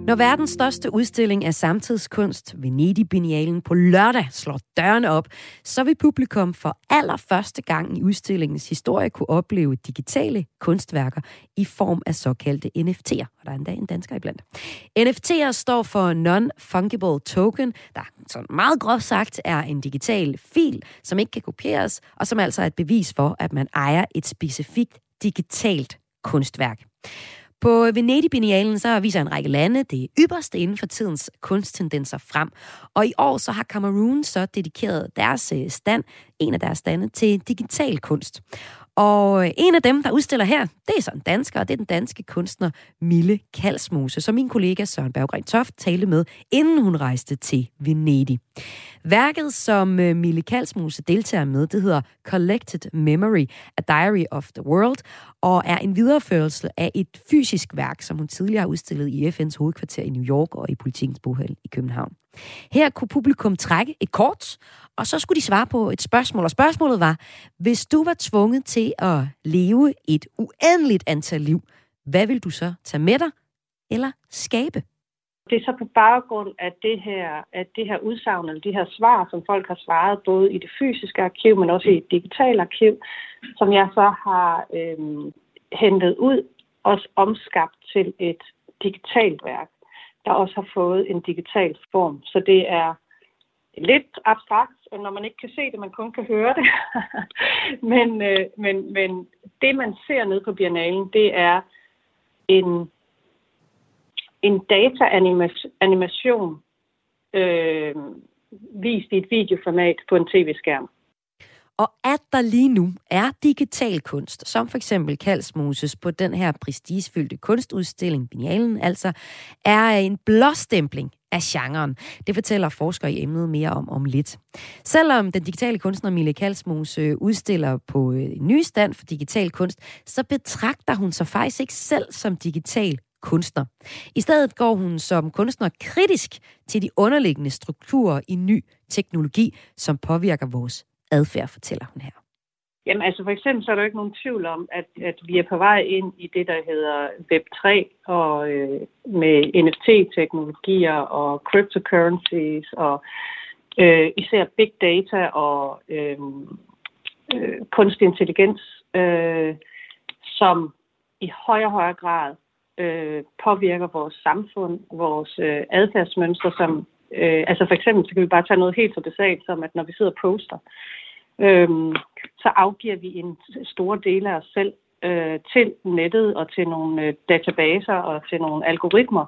Når verdens største udstilling af samtidskunst, Venedig Biennalen, på lørdag slår dørene op, så vil publikum for allerførste gang i udstillingens historie kunne opleve digitale kunstværker i form af såkaldte NFT'er, og der er endda en dansker iblandt. NFT'er står for Non-Fungible Token, der sådan meget groft sagt er en digital fil, som ikke kan kopieres, og som altså er et bevis for, at man ejer et specifikt digitalt kunstværk. På Venedig Biennalen så viser en række lande det ypperste inden for tidens kunsttendenser frem. Og i år så har Cameroon så dedikeret deres øh, stand, en af deres stande, til digital kunst. Og øh, en af dem, der udstiller her, det er så en dansker, og det er den danske kunstner Mille Kalsmose, som min kollega Søren Berggren Toft talte med, inden hun rejste til Venedig. Værket, som øh, Mille Kalsmose deltager med, det hedder Collected Memory, A Diary of the World, og er en videreførelse af et fysisk værk, som hun tidligere har udstillet i FN's hovedkvarter i New York og i Politikens bohal i København. Her kunne publikum trække et kort, og så skulle de svare på et spørgsmål. Og spørgsmålet var, hvis du var tvunget til at leve et uendeligt antal liv, hvad vil du så tage med dig eller skabe? Det er så på baggrund af det her, at det her udsagn, eller de her svar, som folk har svaret, både i det fysiske arkiv, men også i et digitalt arkiv, som jeg så har øhm, hentet ud og omskabt til et digitalt værk, der også har fået en digital form. Så det er lidt abstrakt, når man ikke kan se det, man kun kan høre det. men, øh, men, men det, man ser nede på biennalen, det er en, en data-animation øh, vist i et videoformat på en tv-skærm. Og at der lige nu er digital kunst, som for eksempel Kalsmoses på den her prestigefyldte kunstudstilling, Biennalen altså, er en blåstempling af genren. Det fortæller forskere i emnet mere om om lidt. Selvom den digitale kunstner Mille Kalsmose øh, udstiller på øh, en ny stand for digital kunst, så betragter hun sig faktisk ikke selv som digital kunstner. I stedet går hun som kunstner kritisk til de underliggende strukturer i ny teknologi, som påvirker vores adfærd, fortæller hun her. Jamen altså for eksempel så er der jo ikke nogen tvivl om, at, at vi er på vej ind i det, der hedder Web3 og øh, med NFT-teknologier og cryptocurrencies og øh, især big data og øh, øh, kunstig intelligens, øh, som i højere og højere grad øh, påvirker vores samfund, vores øh, adfærdsmønstre, som øh, altså for eksempel, så kan vi bare tage noget helt så basalt som, at når vi sidder og poster, øh, så afgiver vi en stor del af os selv øh, til nettet og til nogle øh, databaser og til nogle algoritmer,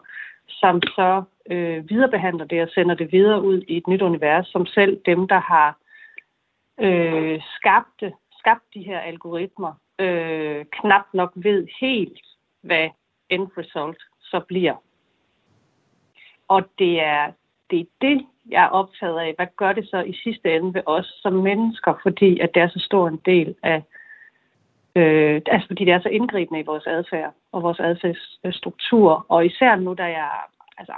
som så øh, viderebehandler det og sender det videre ud i et nyt univers, som selv dem, der har øh, skabt, skabt de her algoritmer, øh, knap nok ved helt, hvad end result så bliver. Og det er det, er det jeg er optaget af. Hvad gør det så i sidste ende ved os som mennesker, fordi at det er så stor en del af, øh, altså fordi det er så indgribende i vores adfærd og vores adfærdsstruktur. Og især nu, da jeg altså,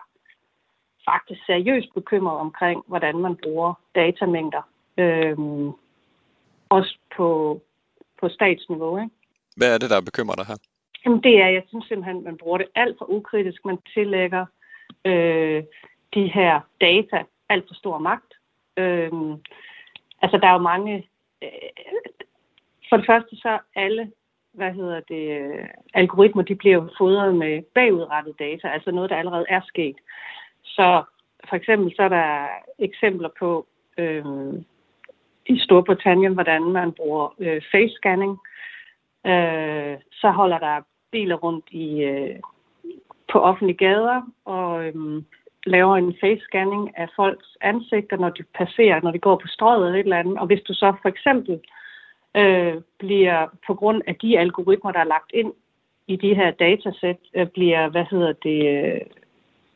faktisk seriøst bekymret omkring, hvordan man bruger datamængder. Øh, også på, på statsniveau. Ikke? Hvad er det, der bekymrer dig her? Jamen det er, jeg synes simpelthen, man bruger det alt for ukritisk. Man tillægger øh, de her data alt for stor magt. Øhm, altså der er jo mange... Øh, for det første så alle hvad hedder det, øh, algoritmer, de bliver jo fodret med bagudrettet data, altså noget, der allerede er sket. Så for eksempel så er der eksempler på øh, i Storbritannien, hvordan man bruger øh, face scanning. Øh, så holder der biler rundt i øh, på offentlige gader og øh, laver en face scanning af folks ansigter, når de passerer, når de går på strøget eller et eller andet. Og hvis du så for eksempel øh, bliver på grund af de algoritmer, der er lagt ind i de her datasæt, øh, bliver, hvad hedder det, øh,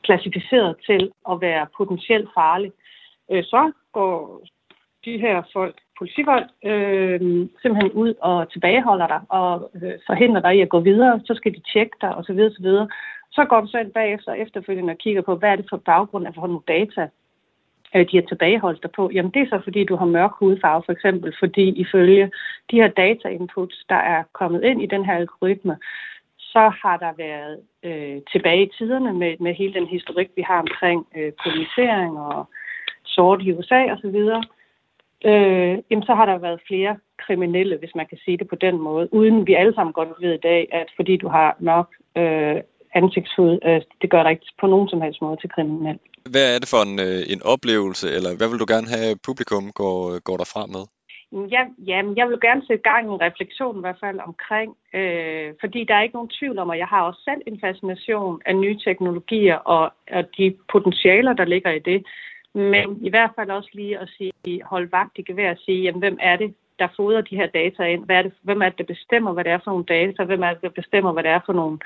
klassificeret til at være potentielt farlig, øh, så går de her folk, politifolk, øh, simpelthen ud og tilbageholder dig og øh, forhindrer dig i at gå videre. Så skal de tjekke dig osv. osv. Så går du så ind bagefter efterfølgende og kigger på, hvad er det for baggrund af for nogle data, øh, de har tilbageholdt dig på. Jamen det er så fordi, du har mørk hudfarve for eksempel, fordi ifølge de her data inputs, der er kommet ind i den her algoritme, så har der været øh, tilbage i tiderne med, med hele den historik, vi har omkring øh, kolonisering og sort i USA osv., øh, jamen så har der været flere kriminelle, hvis man kan sige det på den måde, uden vi alle sammen godt ved i dag, at fordi du har nok øh, ansigtshud, øh, det gør dig ikke på nogen som helst måde til kriminel. Hvad er det for en, øh, en oplevelse, eller hvad vil du gerne have publikum går, går derfra med? Ja, jamen, jeg vil gerne sætte gang i en refleksion i hvert fald omkring, øh, fordi der er ikke nogen tvivl om, at jeg har også selv en fascination af nye teknologier og, og de potentialer, der ligger i det. Men i hvert fald også lige at sige, hold vagt i gevær og sige, jamen, hvem er det, der fodrer de her data ind? Hvad er det, hvem er det, der bestemmer, hvad det er for nogle data? Hvem er det, der bestemmer, hvad det er for nogle,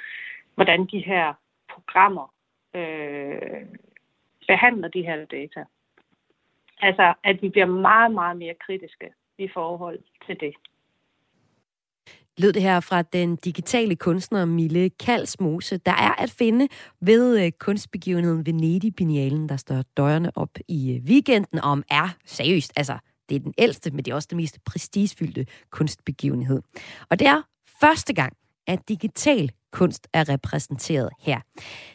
hvordan de her programmer øh, behandler de her data? Altså, at vi bliver meget, meget mere kritiske i forhold til det. Lød det her fra den digitale kunstner Mille Kalsmose, der er at finde ved øh, kunstbegivenheden Venedig-binialen, der står dørene op i øh, weekenden, om er seriøst, altså det er den ældste, men det er også den mest prestigefyldte kunstbegivenhed. Og det er første gang, at digital kunst er repræsenteret her.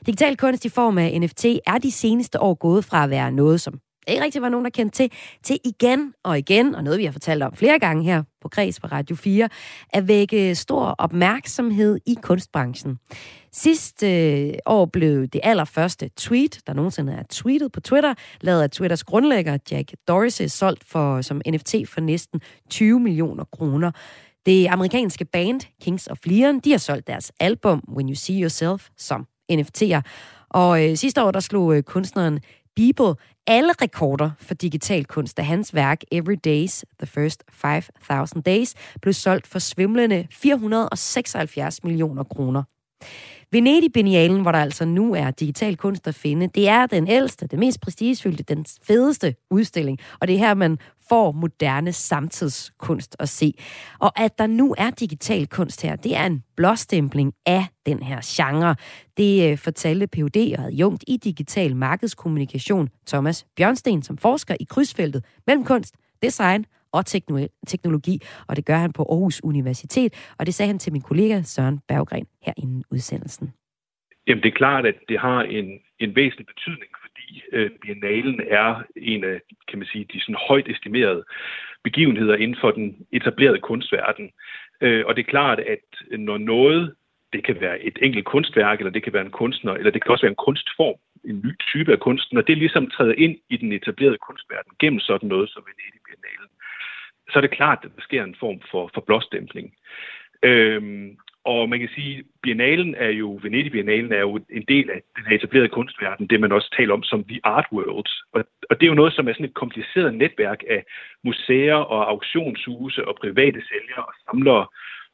Digital kunst i form af NFT er de seneste år gået fra at være noget, som ikke rigtig var nogen, der kendte til, til igen og igen, og noget vi har fortalt om flere gange her på Græs på Radio 4, at vække stor opmærksomhed i kunstbranchen. Sidste øh, år blev det allerførste tweet, der nogensinde er tweetet på Twitter, lavet af Twitters grundlægger Jack Dorsey, solgt for, som NFT for næsten 20 millioner kroner. Det amerikanske band Kings of Leon, de har solgt deres album When You See Yourself som NFT'er. Og øh, sidste år, der slog øh, kunstneren Beeple alle rekorder for digital kunst, da hans værk Every Days, The First 5000 Days, blev solgt for svimlende 476 millioner kroner. Venedig-benialen, hvor der altså nu er digital kunst at finde, det er den ældste, den mest prestigefyldte, den fedeste udstilling. Og det er her, man får moderne samtidskunst at se. Og at der nu er digital kunst her, det er en blåstempling af den her genre. Det øh, fortalte Ph.D. og adjunkt i digital markedskommunikation Thomas Bjørnsten, som forsker i krydsfeltet mellem kunst, design og teknologi, og det gør han på Aarhus Universitet, og det sagde han til min kollega Søren Berggren her inden udsendelsen. Jamen det er klart, at det har en, en væsentlig betydning, øh, biennalen er en af, kan man sige, de sådan højt estimerede begivenheder inden for den etablerede kunstverden. Øh, og det er klart, at når noget, det kan være et enkelt kunstværk, eller det kan være en kunstner, eller det kan også være en kunstform, en ny type af kunst, når det ligesom træder ind i den etablerede kunstverden gennem sådan noget som Venedig Biennalen, så er det klart, at der sker en form for, for blåstempling. Øhm, og man kan sige, Biennalen er jo, Venedig Biennalen er jo en del af den etablerede kunstverden, det man også taler om som The Art World. Og, og det er jo noget, som er sådan et kompliceret netværk af museer og auktionshuse og private sælgere og samlere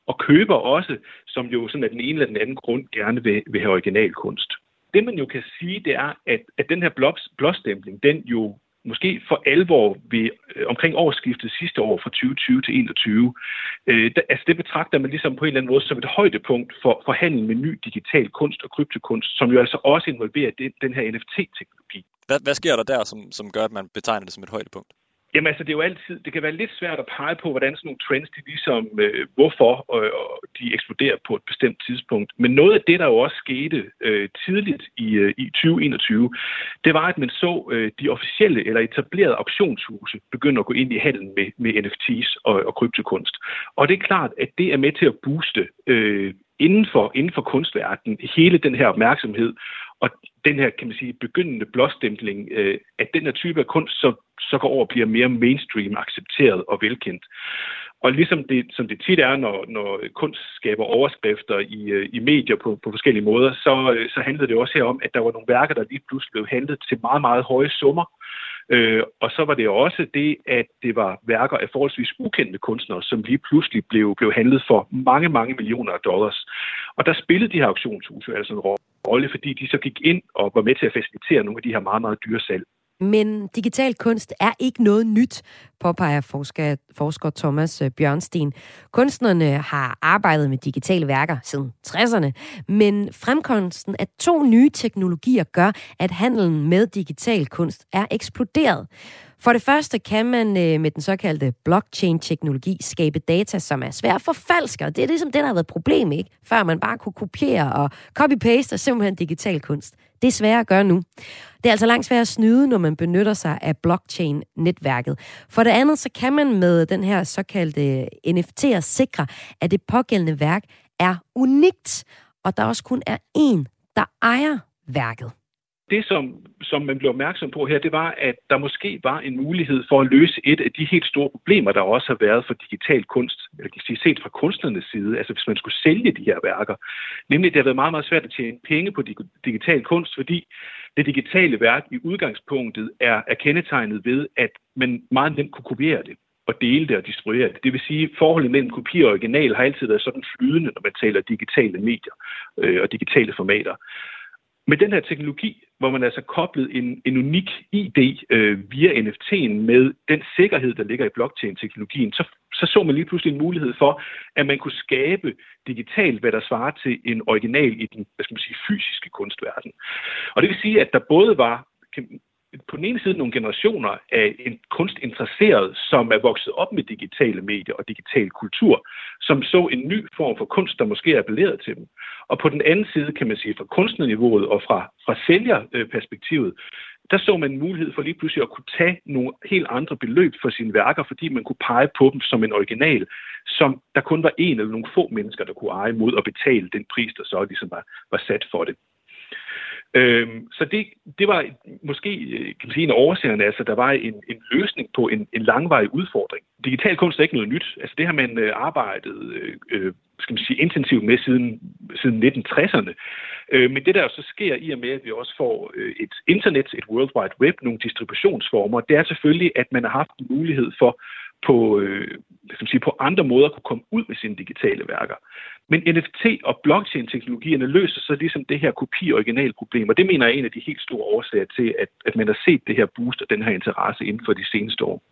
og køber også, som jo sådan af den ene eller den anden grund gerne vil, vil have originalkunst. Det man jo kan sige, det er, at, at den her blåstempling, den jo måske for alvor ved, øh, omkring årsskiftet sidste år fra 2020 til 2021. Øh, der, altså det betragter man ligesom på en eller anden måde som et højdepunkt for, for handel med ny digital kunst og kryptokunst, som jo altså også involverer det, den her NFT-teknologi. Hvad, hvad sker der der, som, som gør, at man betegner det som et højdepunkt? Jamen altså, det er jo altid, det kan være lidt svært at pege på, hvordan sådan nogle trends, de ligesom, øh, hvorfor øh, de eksploderer på et bestemt tidspunkt. Men noget af det, der jo også skete øh, tidligt i, øh, i 2021, det var, at man så øh, de officielle eller etablerede auktionshuse begynde at gå ind i handelen med, med NFT's og, og kryptokunst. Og det er klart, at det er med til at booste øh, inden for, inden for kunstverdenen hele den her opmærksomhed og den her, kan man sige, begyndende blåstempling, øh, at den her type af kunst så, så går over og bliver mere mainstream accepteret og velkendt. Og ligesom det, som det tit er, når, når kunst skaber overskrifter i, øh, i medier på, på forskellige måder, så, øh, så handlede det også her om, at der var nogle værker, der lige pludselig blev handlet til meget, meget høje summer. Øh, og så var det også det, at det var værker af forholdsvis ukendte kunstnere, som lige pludselig blev, blev handlet for mange, mange millioner af dollars. Og der spillede de her auktionshuse altså en rolle, fordi de så gik ind og var med til at facilitere nogle af de her meget, meget dyre salg. Men digital kunst er ikke noget nyt, påpeger forsker, forsker Thomas øh, Bjørnsten. Kunstnerne har arbejdet med digitale værker siden 60'erne, men fremkomsten af to nye teknologier gør, at handelen med digital kunst er eksploderet. For det første kan man øh, med den såkaldte blockchain-teknologi skabe data, som er svært for forfalske, og det er ligesom det, der har været problem, ikke? Før man bare kunne kopiere og copy-paste og simpelthen digital kunst. Det er sværere at gøre nu. Det er altså langt sværere at snyde, når man benytter sig af blockchain-netværket. For det andet, så kan man med den her såkaldte øh, NFT'er sikre, at det pågældende værk er unikt, og der også kun er én, der ejer værket det, som, som man blev opmærksom på her, det var, at der måske var en mulighed for at løse et af de helt store problemer, der også har været for digital kunst, eller kan sige set fra kunstnernes side, altså hvis man skulle sælge de her værker. Nemlig, det har været meget, meget svært at tjene penge på digital kunst, fordi det digitale værk i udgangspunktet er, er kendetegnet ved, at man meget nemt kunne kopiere det og dele det og distribuere det. Det vil sige, at forholdet mellem kopi og original har altid været sådan flydende, når man taler digitale medier øh, og digitale formater. Med den her teknologi, hvor man altså koblet en, en unik ID øh, via NFT'en med den sikkerhed, der ligger i blockchain-teknologien, så, så så man lige pludselig en mulighed for, at man kunne skabe digitalt, hvad der svarer til en original i den hvad skal man sige, fysiske kunstverden. Og det vil sige, at der både var på den ene side nogle generationer af en kunstinteresseret, som er vokset op med digitale medier og digital kultur, som så en ny form for kunst, der måske appellerede til dem. Og på den anden side, kan man sige, fra kunstnerniveauet og fra, fra sælgerperspektivet, der så man en mulighed for lige pludselig at kunne tage nogle helt andre beløb for sine værker, fordi man kunne pege på dem som en original, som der kun var en eller nogle få mennesker, der kunne eje mod at betale den pris, der så ligesom var, var sat for det. Øhm, så det, det var måske øh, kan man sige, en årsagerne, altså der var en, en løsning på en, en langvarig udfordring. Digital kunst er ikke noget nyt. Altså det har man øh, arbejdet øh, øh skal man sige, intensivt med siden, siden 1960'erne. Øh, men det der så sker i og med, at vi også får øh, et internet, et World Wide Web, nogle distributionsformer, det er selvfølgelig, at man har haft en mulighed for på, øh, skal sige, på andre måder kunne komme ud med sine digitale værker. Men NFT og blockchain-teknologierne løser så ligesom det her kopi-original-problem, og det mener jeg er en af de helt store årsager til, at, at man har set det her boost og den her interesse inden for de seneste år.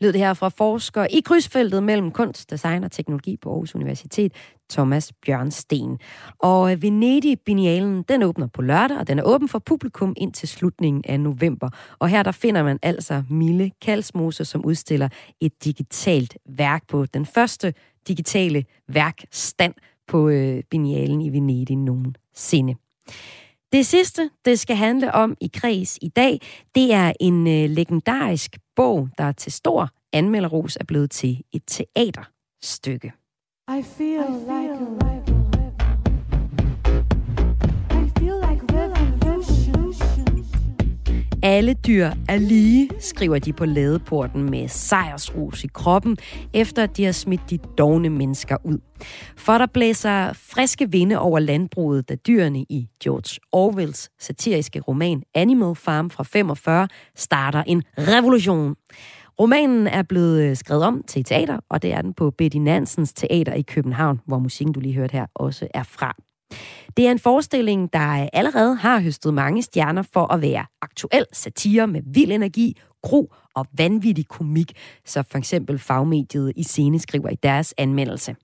Lød det her fra forsker i krydsfeltet mellem kunst, design og teknologi på Aarhus Universitet, Thomas Bjørnsten. Og øh, Venedig-binialen, den åbner på lørdag, og den er åben for publikum indtil slutningen af november. Og her der finder man altså Mille Kalsmose, som udstiller et digitalt værk på den første digitale værkstand på øh, binialen i Venedig nogensinde. Det sidste, det skal handle om i kreds i dag, det er en øh, legendarisk bog, der til stor anmelderos er blevet til et teaterstykke. I feel like a Alle dyr er lige, skriver de på ladeporten med sejrsrus i kroppen, efter de har smidt de dogne mennesker ud. For der blæser friske vinde over landbruget, da dyrene i George Orwells satiriske roman Animal Farm fra 45 starter en revolution. Romanen er blevet øh, skrevet om til teater, og det er den på Betty Nansens Teater i København, hvor musikken, du lige hørte her, også er fra. Det er en forestilling, der allerede har høstet mange stjerner for at være aktuel satire med vild energi, gro og vanvittig komik, så for eksempel fagmediet i scene skriver i deres anmeldelse.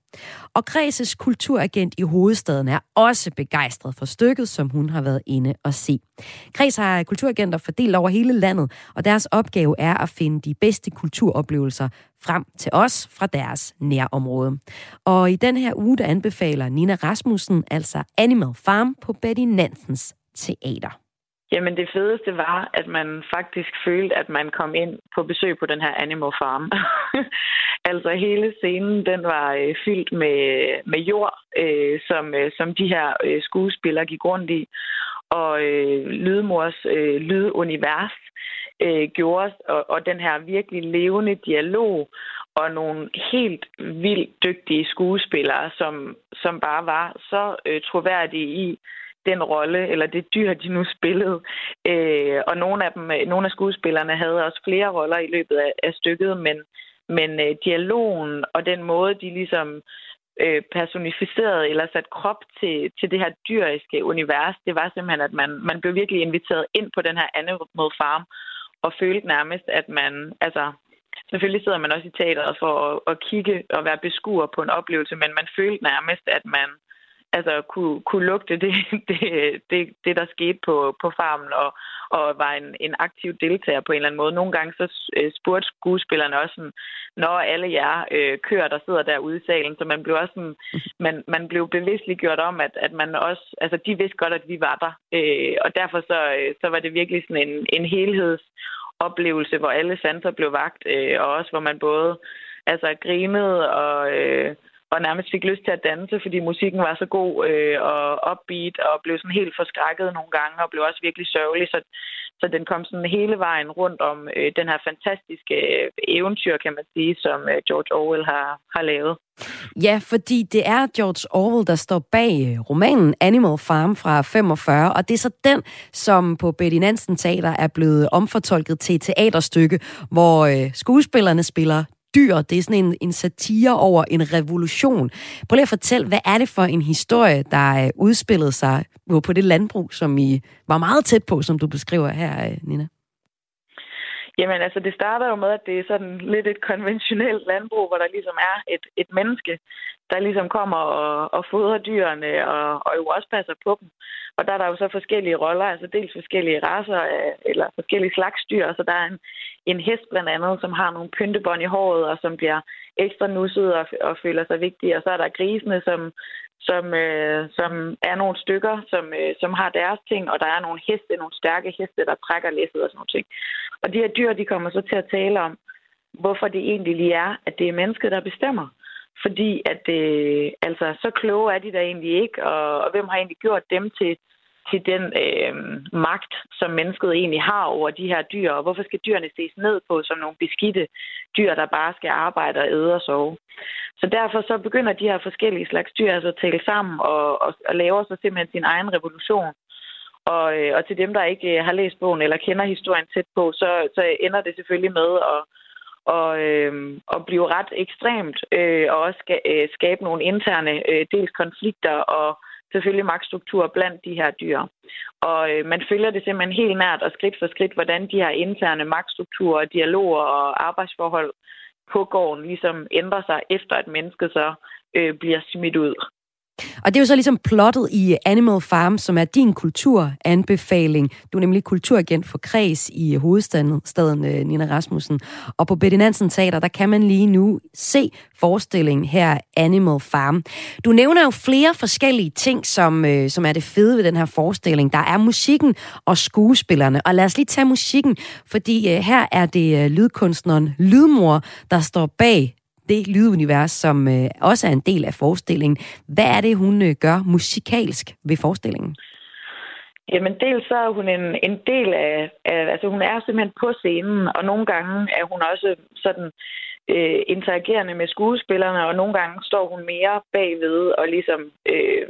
Og Græses kulturagent i hovedstaden er også begejstret for stykket, som hun har været inde og se. Græs har kulturagenter fordelt over hele landet, og deres opgave er at finde de bedste kulturoplevelser frem til os fra deres nærområde. Og i den her uge, der anbefaler Nina Rasmussen altså Animal Farm på Betty Nansens teater. Jamen det fedeste var, at man faktisk følte, at man kom ind på besøg på den her Animal Farm. altså hele scenen, den var øh, fyldt med, med jord, øh, som, øh, som de her øh, skuespillere gik rundt i. Og øh, Lydmors øh, lydunivers øh, gjorde, og, og den her virkelig levende dialog, og nogle helt vildt dygtige skuespillere, som, som bare var så øh, troværdige i, den rolle, eller det dyr, de nu spillede. Øh, og nogle af, dem, øh, nogle af skuespillerne havde også flere roller i løbet af, af stykket, men, men øh, dialogen og den måde, de ligesom øh, personificerede eller sat krop til, til det her dyriske univers, det var simpelthen, at man, man blev virkelig inviteret ind på den her Animal Farm, og følte nærmest, at man, altså, selvfølgelig sidder man også i teateret for at, at kigge og være beskuer på en oplevelse, men man følte nærmest, at man altså kunne, kunne lugte det, det, det, det, der skete på, på farmen, og, og var en, en aktiv deltager på en eller anden måde. Nogle gange så øh, spurgte skuespillerne også sådan, når alle jer øh, kører, der sidder derude i salen, så man blev også sådan, man, man blev bevidstligt gjort om, at, at man også, altså de vidste godt, at vi var der, øh, og derfor så, øh, så var det virkelig sådan en, en helhedsoplevelse, hvor alle sanser blev vagt, øh, og også hvor man både altså grinede og... Øh, og nærmest fik lyst til at danse, fordi musikken var så god øh, og upbeat, og blev sådan helt forskrækket nogle gange, og blev også virkelig sørgelig, så, så den kom sådan hele vejen rundt om øh, den her fantastiske øh, eventyr, kan man sige, som øh, George Orwell har, har lavet. Ja, fordi det er George Orwell, der står bag øh, romanen Animal Farm fra 45, og det er så den, som på Betty Nansen Teater er blevet omfortolket til et teaterstykke, hvor øh, skuespillerne spiller dyr. Det er sådan en, en satire over en revolution. Prøv lige at fortælle, hvad er det for en historie, der øh, udspillede sig på det landbrug, som I var meget tæt på, som du beskriver her, øh, Nina? Jamen altså, det starter jo med, at det er sådan lidt et konventionelt landbrug, hvor der ligesom er et, et menneske, der ligesom kommer og, og fodrer dyrene og, og jo også passer på dem. Og der er der jo så forskellige roller, altså dels forskellige raser øh, eller forskellige slags dyr. Så der er en, en hest blandt andet, som har nogle pyntebånd i håret og som bliver ekstra nusset og, og føler sig vigtig. Og så er der grisene, som, som, øh, som er nogle stykker, som, øh, som har deres ting, og der er nogle heste, nogle stærke heste, der trækker læsset og sådan nogle ting. Og de her dyr, de kommer så til at tale om, hvorfor det egentlig lige er, at det er mennesket, der bestemmer. Fordi at, øh, altså, så kloge er de der egentlig ikke, og, og hvem har egentlig gjort dem til, til den øh, magt, som mennesket egentlig har over de her dyr, og hvorfor skal dyrene ses ned på som nogle beskidte dyr, der bare skal arbejde og æde og sove. Så derfor så begynder de her forskellige slags dyr altså at tale sammen og, og, og laver så simpelthen sin egen revolution. Og, øh, og til dem, der ikke øh, har læst bogen eller kender historien tæt på, så, så ender det selvfølgelig med at, og, øh, og blive ret ekstremt, øh, og også ska, øh, skabe nogle interne øh, dels konflikter og selvfølgelig magtstruktur blandt de her dyr. Og øh, man følger det simpelthen helt nært og skridt for skridt, hvordan de her interne magtstrukturer, dialoger og arbejdsforhold på gården ligesom ændrer sig, efter at mennesket så øh, bliver smidt ud. Og det er jo så ligesom plottet i Animal Farm, som er din kulturanbefaling. Du er nemlig kulturagent for Kreds i hovedstaden, staden øh, Nina Rasmussen. Og på Betty Nansen Teater, der kan man lige nu se forestillingen her, Animal Farm. Du nævner jo flere forskellige ting, som, øh, som er det fede ved den her forestilling. Der er musikken og skuespillerne. Og lad os lige tage musikken, fordi øh, her er det øh, lydkunstneren Lydmor, der står bag det lydunivers, som øh, også er en del af forestillingen. Hvad er det, hun øh, gør musikalsk ved forestillingen? Jamen dels så er hun en, en del af, af, altså hun er simpelthen på scenen, og nogle gange er hun også sådan øh, interagerende med skuespillerne, og nogle gange står hun mere bagved og ligesom øh,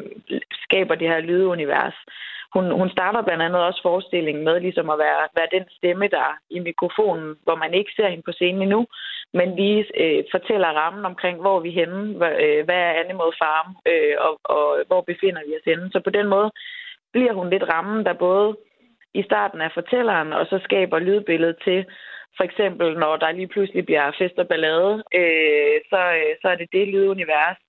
skaber det her lydunivers hun, hun starter blandt andet også forestillingen med ligesom at være, være den stemme, der er i mikrofonen, hvor man ikke ser hende på scenen endnu, men vi øh, fortæller rammen omkring, hvor vi er henne, hvad, øh, hvad er Animal Farm, øh, og, og hvor befinder vi os henne. Så på den måde bliver hun lidt rammen, der både i starten er fortælleren, og så skaber lydbilledet til, For eksempel, når der lige pludselig bliver fest og ballade, øh, så, øh, så er det det lydunivers,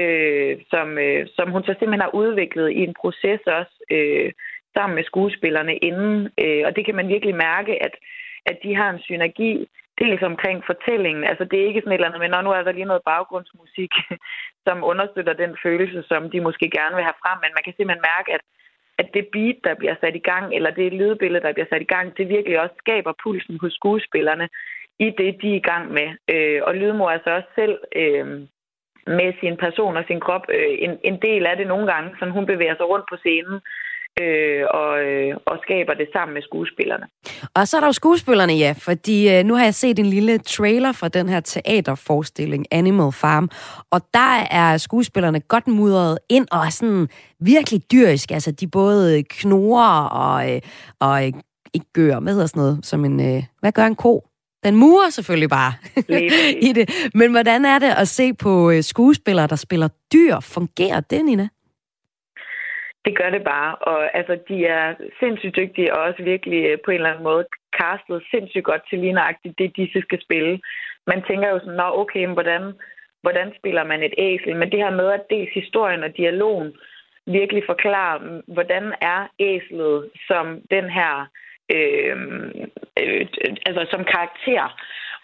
øh, som, øh, som hun så simpelthen har udviklet i en proces også, øh, sammen med skuespillerne inden. Øh, og det kan man virkelig mærke, at, at de har en synergi, dels omkring fortællingen. Altså det er ikke sådan et eller andet, men nu er der lige noget baggrundsmusik, som understøtter den følelse, som de måske gerne vil have frem. Men man kan simpelthen mærke, at, at det beat, der bliver sat i gang, eller det lydbillede, der bliver sat i gang, det virkelig også skaber pulsen hos skuespillerne i det, de er i gang med. Øh, og Lydmor er så også selv øh, med sin person og sin krop øh, en, en del af det nogle gange, så hun bevæger sig rundt på scenen øh, og, øh, og skaber det sammen med skuespillerne. Og så er der jo skuespillerne, ja, fordi øh, nu har jeg set en lille trailer fra den her teaterforestilling Animal Farm, og der er skuespillerne godt mudret ind og er sådan virkelig dyrisk. Altså, de både knorer og, øh, og øh, ikke gør, hvad hedder sådan noget, som en, øh, hvad gør en ko? Den murer selvfølgelig bare i det. Men hvordan er det at se på øh, skuespillere, der spiller dyr? Fungerer det, Nina? Det gør det bare, og altså, de er sindssygt dygtige og også virkelig øh, på en eller anden måde castet sindssygt godt til lige nøjagtigt det, de skal spille. Man tænker jo sådan, nå okay, men hvordan, hvordan spiller man et æsel? Men det her med, at dels historien og dialogen virkelig forklarer, hvordan er æslet som den her, øh, øh, altså som karakter.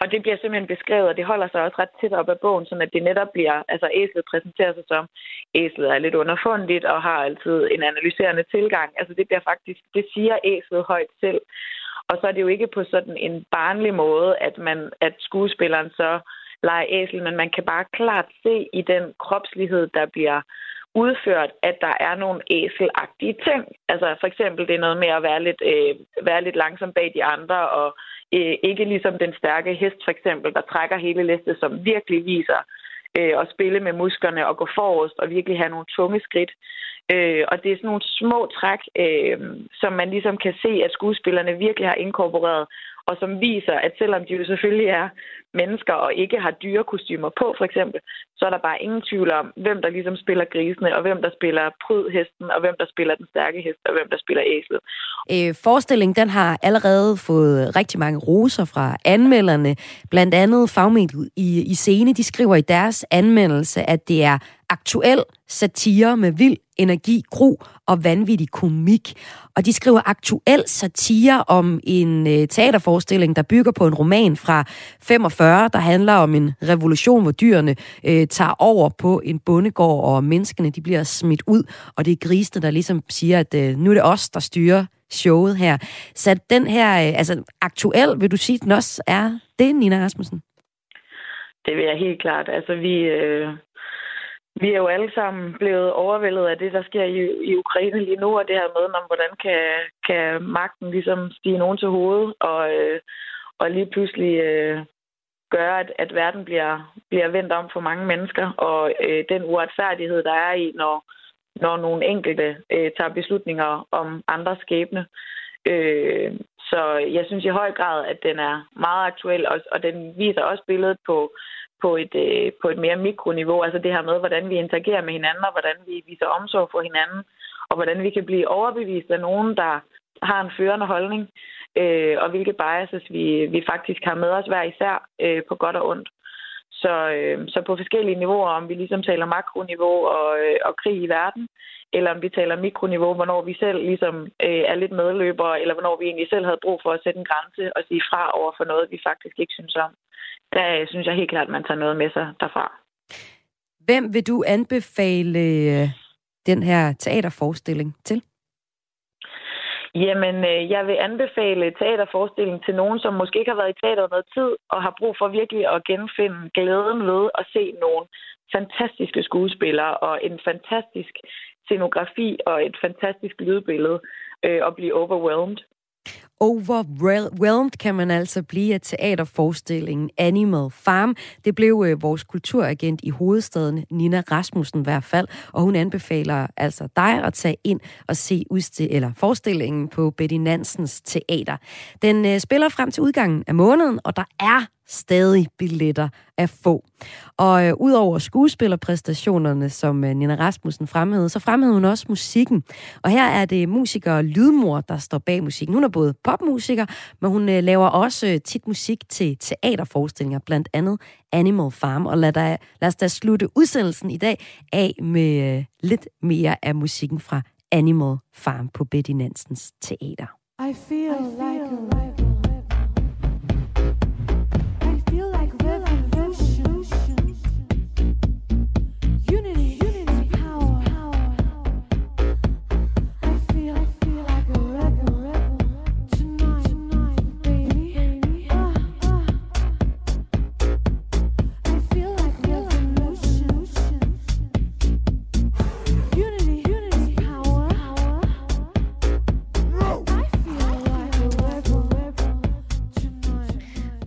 Og det bliver simpelthen beskrevet, og det holder sig også ret tæt op af bogen, så at det netop bliver, altså æslet præsenterer sig som, æslet er lidt underfundigt og har altid en analyserende tilgang. Altså det bliver faktisk, det siger æslet højt selv. Og så er det jo ikke på sådan en barnlig måde, at, man, at skuespilleren så leger æsel, men man kan bare klart se i den kropslighed, der bliver udført, at der er nogle æselagtige ting. Altså for eksempel det er noget med at være lidt, øh, være lidt langsom bag de andre, og øh, ikke ligesom den stærke hest for eksempel, der trækker hele listet, som virkelig viser øh, at spille med musklerne og gå forrest og virkelig have nogle tunge skridt. Øh, og det er sådan nogle små træk, øh, som man ligesom kan se, at skuespillerne virkelig har inkorporeret, og som viser, at selvom de jo selvfølgelig er mennesker og ikke har dyrekostymer på, for eksempel, så er der bare ingen tvivl om, hvem der ligesom spiller grisene, og hvem der spiller prydhesten, og hvem der spiller den stærke hest, og hvem der spiller æslet. Øh, forestillingen den har allerede fået rigtig mange roser fra anmelderne. Blandt andet fagmediet i, i scene, de skriver i deres anmeldelse, at det er aktuel satire med vild energi, gro og vanvittig komik. Og de skriver aktuel satire om en øh, teaterforestilling, der bygger på en roman fra 45, der handler om en revolution, hvor dyrene øh, tager over på en bondegård, og menneskene de bliver smidt ud, og det er grisene, der ligesom siger, at øh, nu er det os, der styrer showet her. Så den her, øh, altså aktuel, vil du sige, den også er det, Nina Rasmussen? Det vil jeg helt klart. Altså, vi, øh, vi er jo alle sammen blevet overvældet af det, der sker i, i Ukraine lige nu, og det her med, om hvordan kan, kan magten ligesom stige nogen til hovedet, og, øh, og lige pludselig øh, gøre, at, at verden bliver, bliver vendt om for mange mennesker, og øh, den uretfærdighed, der er i, når, når nogle enkelte øh, tager beslutninger om andres skæbne. Øh, så jeg synes i høj grad, at den er meget aktuel, og, og den viser også billedet på på et, øh, på et mere mikroniveau. Altså det her med, hvordan vi interagerer med hinanden, og hvordan vi viser omsorg for hinanden, og hvordan vi kan blive overbevist af nogen, der har en førende holdning, øh, og hvilke biases vi, vi faktisk har med os hver især øh, på godt og ondt. Så, øh, så på forskellige niveauer, om vi ligesom taler makroniveau og, øh, og krig i verden, eller om vi taler mikroniveau, hvornår vi selv ligesom øh, er lidt medløbere, eller hvornår vi egentlig selv havde brug for at sætte en grænse og sige fra over for noget, vi faktisk ikke synes om der synes jeg helt klart, at man tager noget med sig derfra. Hvem vil du anbefale øh, den her teaterforestilling til? Jamen, øh, jeg vil anbefale teaterforestillingen til nogen, som måske ikke har været i teateret noget tid, og har brug for virkelig at genfinde glæden ved at se nogle fantastiske skuespillere, og en fantastisk scenografi og et fantastisk lydbillede, øh, og blive overwhelmed. Overwhelmed kan man altså blive af teaterforestillingen Animal Farm. Det blev øh, vores kulturagent i hovedstaden, Nina Rasmussen i hvert fald, og hun anbefaler altså dig at tage ind og se udstil eller forestillingen på Betty Nansens teater. Den øh, spiller frem til udgangen af måneden, og der er stadig billetter at få. Og øh, udover skuespillerpræstationerne, som øh, Nina Rasmussen fremhævede, så fremhævede hun også musikken. Og her er det musiker Lydmor, der står bag musikken. Hun er både popmusiker, men hun øh, laver også øh, tit musik til teaterforestillinger, blandt andet Animal Farm. Og lad, da, lad os da slutte udsendelsen i dag af med øh, lidt mere af musikken fra Animal Farm på Betty Nansens teater. I feel like a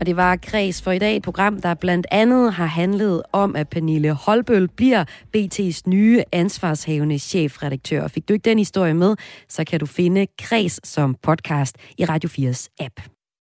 det var Græs for i dag, et program, der blandt andet har handlet om, at Pernille Holbøl bliver BT's nye ansvarshavende chefredaktør. Og fik du ikke den historie med, så kan du finde Græs som podcast i Radio 4's app.